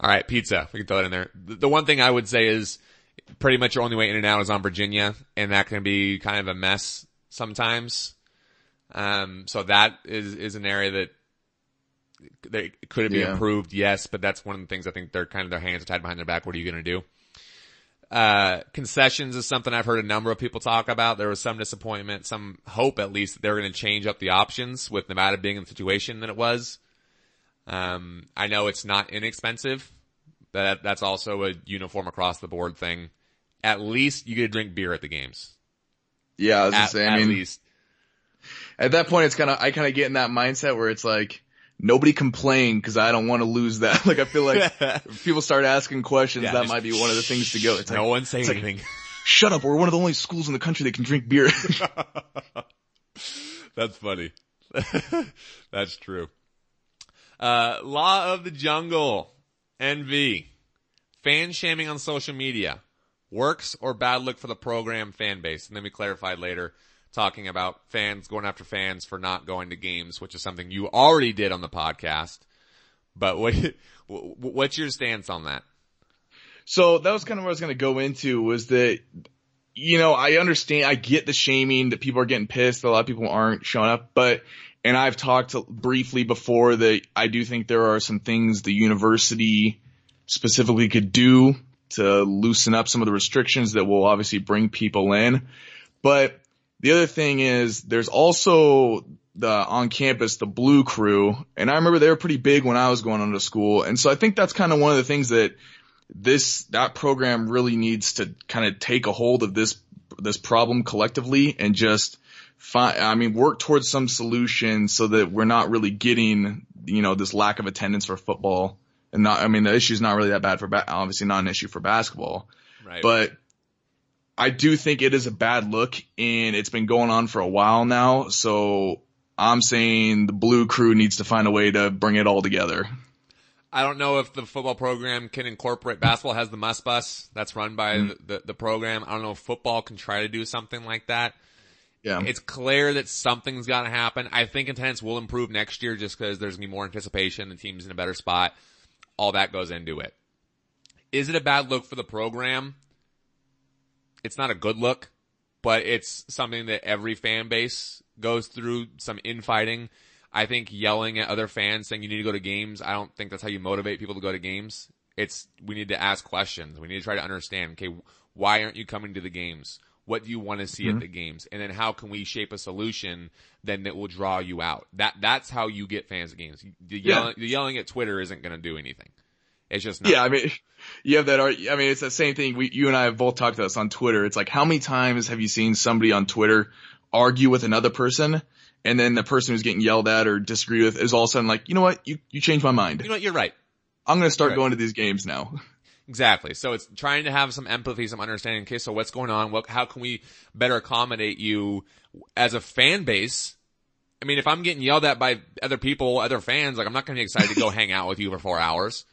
All right. Pizza. We can throw it in there. The one thing I would say is pretty much your only way in and out is on Virginia and that can be kind of a mess sometimes. Um, so that is, is an area that they, could it be yeah. improved? Yes, but that's one of the things I think they're kind of their hands are tied behind their back. What are you going to do? Uh, concessions is something I've heard a number of people talk about. There was some disappointment, some hope at least that they're going to change up the options with Nevada being in the situation that it was. Um, I know it's not inexpensive, but that's also a uniform across the board thing. At least you get to drink beer at the games. Yeah, I was at, say, I mean, least. At that point, it's kind of, I kind of get in that mindset where it's like, nobody complain because I don't want to lose that. Like I feel like if people start asking questions, yeah, that might be one of the things to go. It's no like, one saying anything. Like, Shut up! We're one of the only schools in the country that can drink beer. That's funny. That's true. Uh, law of the jungle, NV, fan shaming on social media, works or bad look for the program fan base, and then we clarified later talking about fans going after fans for not going to games, which is something you already did on the podcast. But what, what's your stance on that? So that was kind of what I was going to go into was that, you know, I understand, I get the shaming that people are getting pissed. A lot of people aren't showing up, but, and I've talked briefly before that I do think there are some things the university specifically could do to loosen up some of the restrictions that will obviously bring people in. But the other thing is there's also the on campus, the blue crew. And I remember they were pretty big when I was going on to school. And so I think that's kind of one of the things that this, that program really needs to kind of take a hold of this, this problem collectively and just find, I mean, work towards some solution so that we're not really getting, you know, this lack of attendance for football. And not, I mean, the issue is not really that bad for, ba- obviously not an issue for basketball. Right. But I do think it is a bad look and it's been going on for a while now. So I'm saying the blue crew needs to find a way to bring it all together. I don't know if the football program can incorporate basketball has the Muss Bus that's run by mm. the, the, the program. I don't know if football can try to do something like that. Yeah. It's clear that something's got to happen. I think attendance will improve next year just because there's going to be more anticipation. The team's in a better spot. All that goes into it. Is it a bad look for the program? It's not a good look, but it's something that every fan base goes through some infighting. I think yelling at other fans saying you need to go to games, I don't think that's how you motivate people to go to games. It's, we need to ask questions. We need to try to understand, okay, why aren't you coming to the games? What do you want to see mm-hmm. at the games? And then how can we shape a solution then that will draw you out? That, that's how you get fans at games. The yelling, yeah. the yelling at Twitter isn't going to do anything. It's just not. Yeah, I mean, you have that. I mean, it's the same thing. We, you and I have both talked about this on Twitter. It's like, how many times have you seen somebody on Twitter argue with another person, and then the person who's getting yelled at or disagree with is all of a sudden like, you know what, you you changed my mind. You know what, you're right. I'm gonna start going to these games now. Exactly. So it's trying to have some empathy, some understanding. Okay, so what's going on? What, how can we better accommodate you as a fan base? I mean, if I'm getting yelled at by other people, other fans, like I'm not going to be excited to go hang out with you for four hours.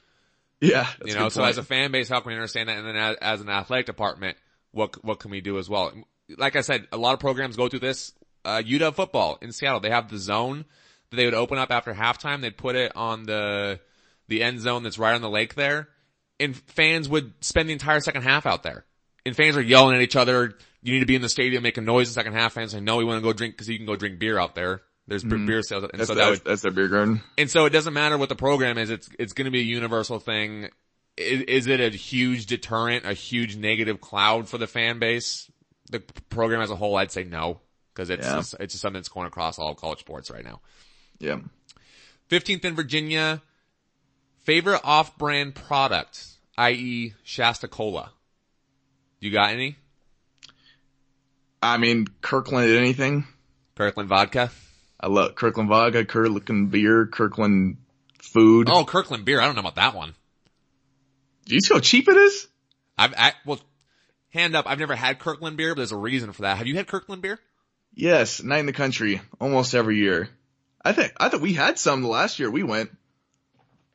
Yeah. You know, so as a fan base, how can we understand that? And then as, as, an athletic department, what, what can we do as well? Like I said, a lot of programs go through this. uh, UW football in Seattle. They have the zone that they would open up after halftime. They'd put it on the, the end zone that's right on the lake there. And fans would spend the entire second half out there. And fans are yelling at each other. You need to be in the stadium making noise in the second half. Fans say, no, we want to go drink because you can go drink beer out there. There's mm-hmm. beer sales. And that's, so that would, that's their beer garden. And so it doesn't matter what the program is. It's, it's going to be a universal thing. Is, is it a huge deterrent, a huge negative cloud for the fan base? The program as a whole, I'd say no. Cause it's, Yeah. just, it's just something that's going across all college sports right now. Yeah. 15th in Virginia, favorite off-brand product, i.e. Shasta Cola. You got any? I mean, Kirkland anything. Kirkland vodka? I love Kirkland vodka, Kirkland beer, Kirkland food. Oh, Kirkland beer. I don't know about that one. Do you see how cheap it is? I've, I, well, hand up. I've never had Kirkland beer, but there's a reason for that. Have you had Kirkland beer? Yes, night in the country, almost every year. I think I thought we had some the last year we went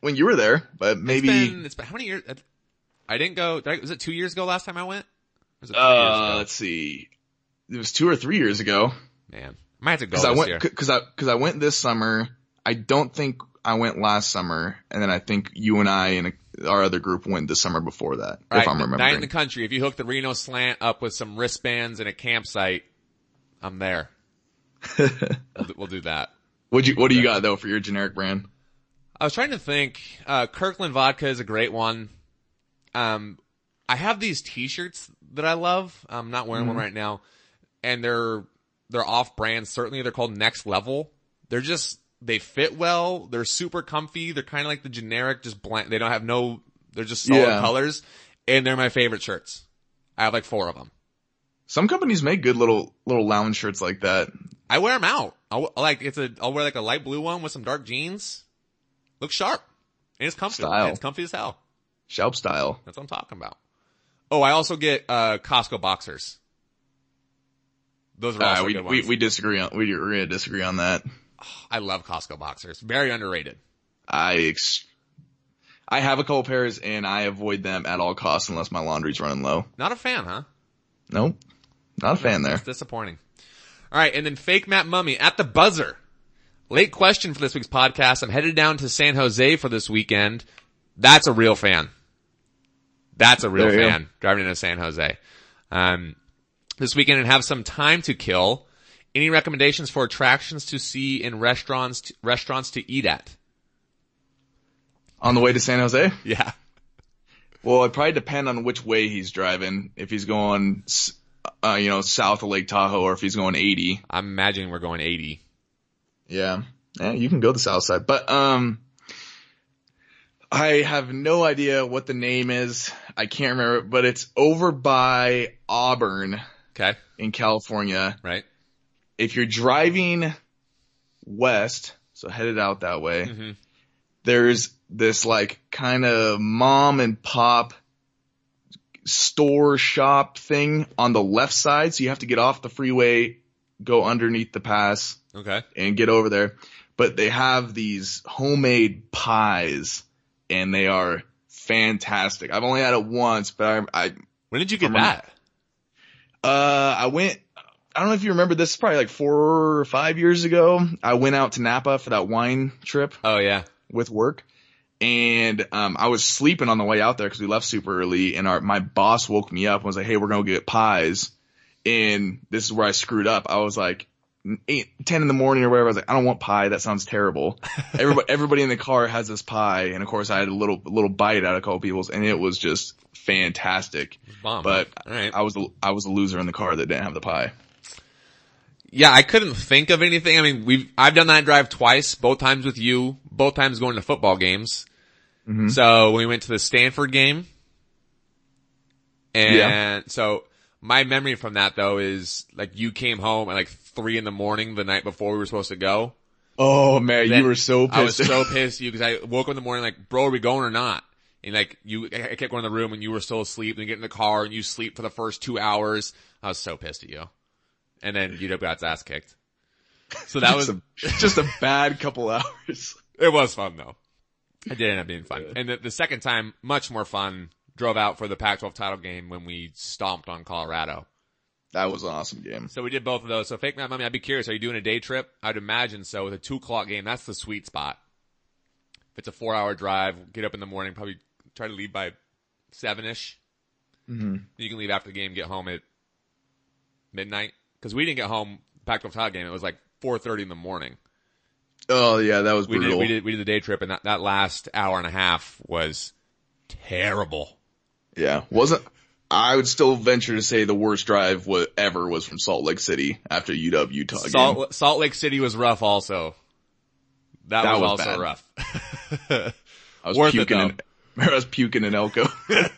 when you were there, but maybe It's been, it's been how many years? I didn't go, did I, was it two years ago last time I went? Or was it three uh years ago? let's see, it was two or three years ago Man, might have to go because this I went year. because I because I went this summer. I don't think I went last summer, and then I think you and I and our other group went the summer before that, All if I'm remembering. Night in the country. If you hook the Reno slant up with some wristbands and a campsite, I'm there. we'll, do, we'll do that. what you what do you got though for your generic brand? I was trying to think. Uh, Kirkland vodka is a great one. Um, I have these T-shirts that I love. I'm not wearing one right now, and they're they're off brand. Certainly, they're called Next Level. They're just they fit well. They're super comfy. They're kind of like the generic, just blank. They don't have no. They're just solid Yeah. colors, and they're my favorite shirts. I have like four of them. Some companies make good little little lounge shirts like that. I wear them out. I'll, like it's a. I'll wear like a light blue one with some dark jeans. Looks sharp, and it's comfy. Style. And it's comfy as hell. Shelp style. That's what I'm talking about. Oh, I also get uh Costco boxers. Those are Uh, we, good we ones. we disagree on we we're gonna disagree on that. I love Costco boxers. Very underrated. I ex- I have a couple pairs and I avoid them at all costs unless my laundry's running low. Not a fan, huh? Nope, not a fan there. That's disappointing. All right, and then fake Matt Mummy at the buzzer. Late question for this week's podcast. I'm headed down to San Jose for this weekend. That's a real fan. That's a real you go. fan driving into San Jose. Um, this weekend and have some time to kill. Any recommendations for attractions to see in restaurants, restaurants to eat at? On the way to San Jose? Yeah. Well, it probably depend on which way he's driving. If he's going, uh, you know, south of Lake Tahoe, or if he's going 80. I'm imagining we're going 80. Yeah, yeah, you can go the south side, but um, I have no idea what the name is. I can't remember, but it's over by Auburn Okay. in California. Right. if you're driving west, so headed out that way, Mhm. there's this like kind of mom and pop store shop thing on the left side. So you have to get off the freeway, go underneath the pass Okay. and get over there. But they have these homemade pies and they are fantastic. I've only had it once, but I, I When did you get that? Uh, I went. I don't know if you remember. This probably like four or five years ago. I went out to Napa for that wine trip Oh yeah. with work, and um, I was sleeping on the way out there because we left super early. And our my boss woke me up and was like, "Hey, we're gonna get pies." And this is where I screwed up. I was like, eight, 10 in the morning or whatever. I was like, I don't want pie. That sounds terrible. everybody, everybody in the car has this pie. And of course I had a little, little bite out of a couple people's and it was just fantastic. Bomb. But right. I was, a, I was a loser in the car that didn't have the pie. Yeah, I couldn't think of anything. I mean, we've, I've done that drive twice, both times with you, both times going to football games. Mm-hmm. So we went to the Stanford game. And Yeah. so my memory from that though is like you came home at like three in the morning the night before we were supposed to go. Oh man, Then you were so pissed. I was so pissed at you because I woke up in the morning like, bro, are we going or not? And like you, I kept going to the room and you were still asleep and you get in the car and you sleep for the first two hours. I was so pissed at you. And then you got its ass kicked. So that was, just, a, just a bad couple hours. it was fun though. It did end up being fun. And the, the second time, much more fun, drove out for the Pac-12 title game when we stomped on Colorado. That was an awesome game. So we did both of those. So fake Matt Mummy, I'd be curious. Are you doing a day trip? I'd imagine so. With a two o'clock game, that's the sweet spot. If it's a four hour drive, get up in the morning, probably try to leave by seven ish. Mm-hmm. You can leave after the game, get home at midnight. Cause we didn't get home Pac-12 title game. It was like 4.30 in the morning. Oh yeah, that was We brutal. did, we did, we did the day trip and that, that last hour and a half was terrible. Yeah, wasn't. I would still venture to say the worst drive ever was from Salt Lake City after UW Utah game. Salt, Salt Lake City was rough also. That, That was, was also bad. rough. I was worth puking. in, I was puking in Elko.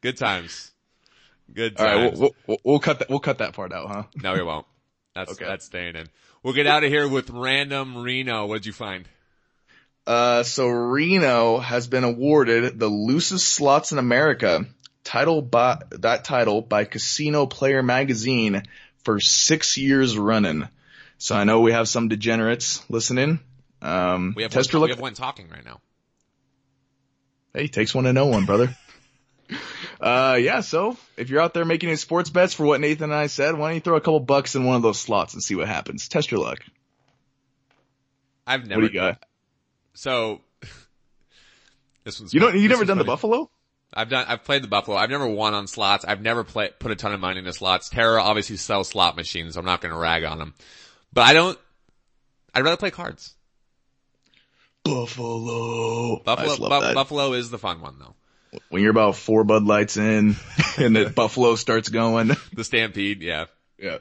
Good times. Good All times. right, we'll, we'll, we'll cut that. We'll cut that part out, huh? No, we won't. That's Okay. that's staying in. We'll get out of here with random Reno. What'd you find? Uh, so Reno has been awarded the loosest slots in America title by that title by Casino Player Magazine for six years running. So I know we have some degenerates listening. Um, We have test one, we have one talking right now. Hey, takes one to know one, brother. uh, yeah. So if you're out there making any sports bets for what Nathan and I said, why don't you throw a couple bucks in one of those slots and see what happens? Test your luck. I've never. What do you got? So this was You don't. You never done the. Buffalo? I've done. I've played the Buffalo. I've never won on slots. I've never play, put a ton of money into slots. Terra obviously sells slot machines. So I'm not going to rag on them, but I don't. I'd rather play cards. Buffalo. Buffalo. Bu-. Buffalo is the fun one though. when you're about four Bud Lights in and the Buffalo starts going. The Stampede. Yeah. Yeah.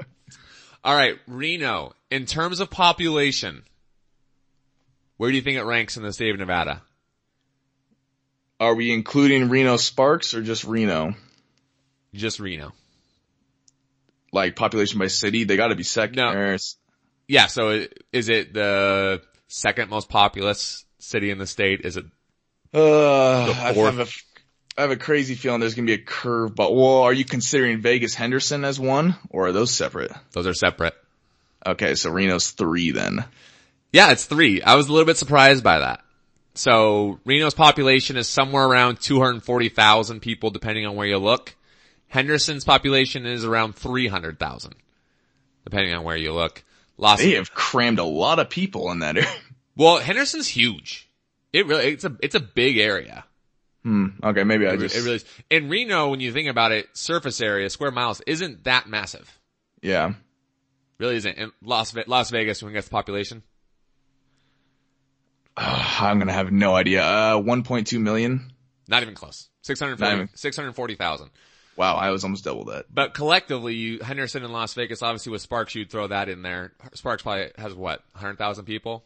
All right, Reno. In terms of population, where do you think it ranks in the state of Nevada? Are we including Reno Sparks or just Reno? Just Reno. Like population by city, they gotta be second. No. Yeah. So is it the second most populous city in the state? Is it? Uh, I have a, I have a crazy feeling there's gonna be a curve, but well, are you considering Vegas Henderson as one or are those separate? Those are separate. Okay, so Reno's three then. Yeah, it's three. I was a little bit surprised by that. So Reno's population is somewhere around 240,000 people depending on where you look. Henderson's population is around 300,000 depending on where you look. Las They have crammed a lot of people in that area. Well, Henderson's huge. It really, it's a, it's a big area. Hmm. Okay, maybe I It, just, it really is. In Reno, when you think about it, surface area, square miles, isn't that massive. yeah. Really isn't. In Las, Las Vegas, when you get the population, I'm gonna have no idea. Uh, 1.2 million. not even close. Not 640 even- 640,000. Wow, I was almost double that. But collectively, you, Henderson in Las Vegas, obviously with Sparks, you'd throw that in there. Sparks probably has what, 100,000 people?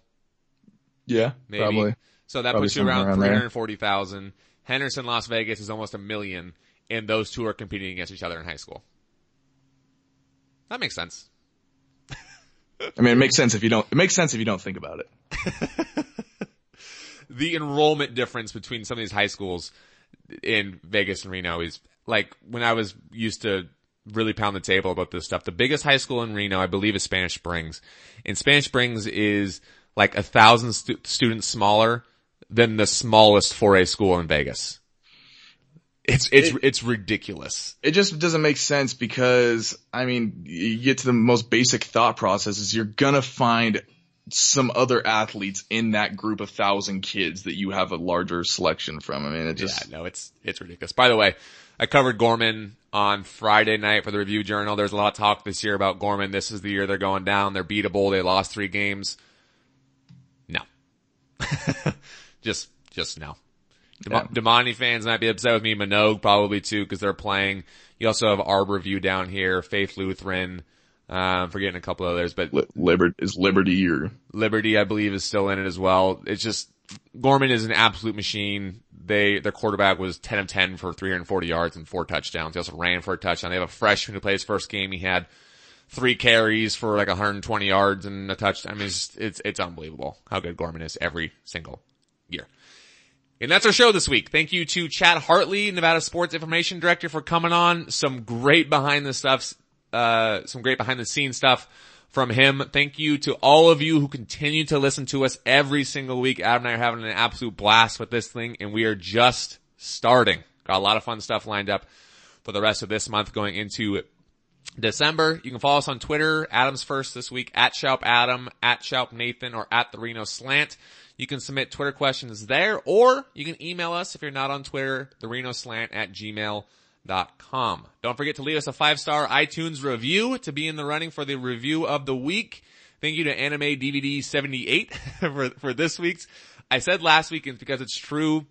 Yeah, Maybe. probably. So that Probably puts you around around 340,000. Henderson, Las Vegas is almost a million, and those two are competing against each other in high school. That makes sense. I mean, it makes sense if you don't. It makes sense if you don't think about it. the enrollment difference between some of these high schools in Vegas and Reno is like when I was used to really pound the table about this stuff. The biggest high school in Reno, I believe, is Spanish Springs, and Spanish Springs is like a thousand stu- students smaller than the smallest 4A school in Vegas. It's it's it's ridiculous. It just doesn't make sense because I mean, you get to the most basic thought processes. You're gonna find some other athletes in that group of thousand kids that you have a larger selection from. I mean, it just yeah, no, it's it's ridiculous. By the way, I covered Gorman on Friday night for the Review Journal. There's a lot of talk this year about Gorman. This is the year they're going down. They're beatable. They lost three games. No, just just no. Dem- Yeah. Fans might be upset with me. Manogue probably too because they're playing. You also have Arbor View down here, Faith Lutheran. Uh, I'm forgetting a couple others, but Liberty is Liberty or Liberty, I believe, is still in it as well. It's just Gorman is an absolute machine. They their quarterback was ten of ten for 340 yards and four touchdowns. He also ran for a touchdown. They have a freshman who played his first game. He had three carries for like 120 yards and a touchdown. I mean, it's it's, it's unbelievable how good Gorman is every single year. And that's our show this week. Thank you to Chad Hartley, Nevada Sports Information Director, for coming on. Some great behind the stuff, uh, some great behind the scenes stuff from him. Thank you to all of you who continue to listen to us every single week. Adam and I are having an absolute blast with this thing, and we are just starting. Got a lot of fun stuff lined up for the rest of this month going into December. You can follow us on Twitter, Adams First this week, at Shoup Adam, at Shoup Nathan, or at the Reno Slant. You can submit Twitter questions there, or you can email us if you're not on Twitter, the Reno Slant at gmail.com. Don't forget to leave us a five star iTunes review to be in the running for the review of the week. Thank you to Anime DVD 78 for, for this week's. I said last week, and because it's true,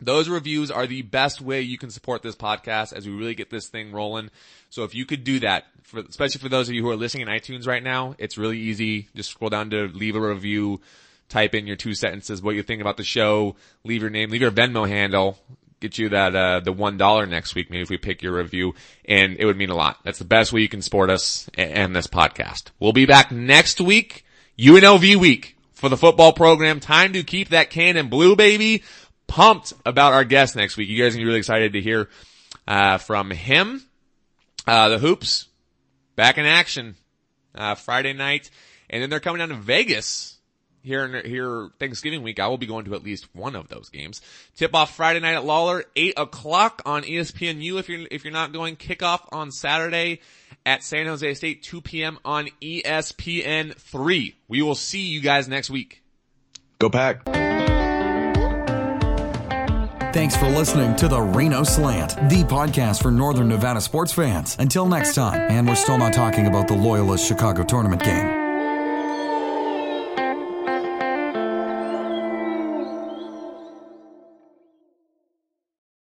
those reviews are the best way you can support this podcast as we really get this thing rolling. So if you could do that, for, especially for those of you who are listening in iTunes right now, it's really easy. Just scroll down to leave a review, type in your two sentences, what you think about the show, leave your name, leave your Venmo handle, get you that, uh, the one dollar next week, maybe if we pick your review, and it would mean a lot. That's the best way you can support us and this podcast. We'll be back next week, UNLV week for the football program. Time to keep that cannon blue, baby pumped about our guest next week. You guys are gonna be really excited to hear uh, from him. Uh, the hoops back in action uh, Friday night, and then they're coming down to Vegas here in here Thanksgiving week. I will be going to at least one of those games. Tip off Friday night at Lawlor, eight o'clock on ESPNU. If you're if you're not going, kickoff on Saturday at San Jose State, 2 p.m. on ESPN three. We will see you guys next week. Go pack. Thanks for listening to the Reno Slant, the podcast for Northern Nevada sports fans. Until next time, and we're still not talking about the Loyola Chicago tournament game.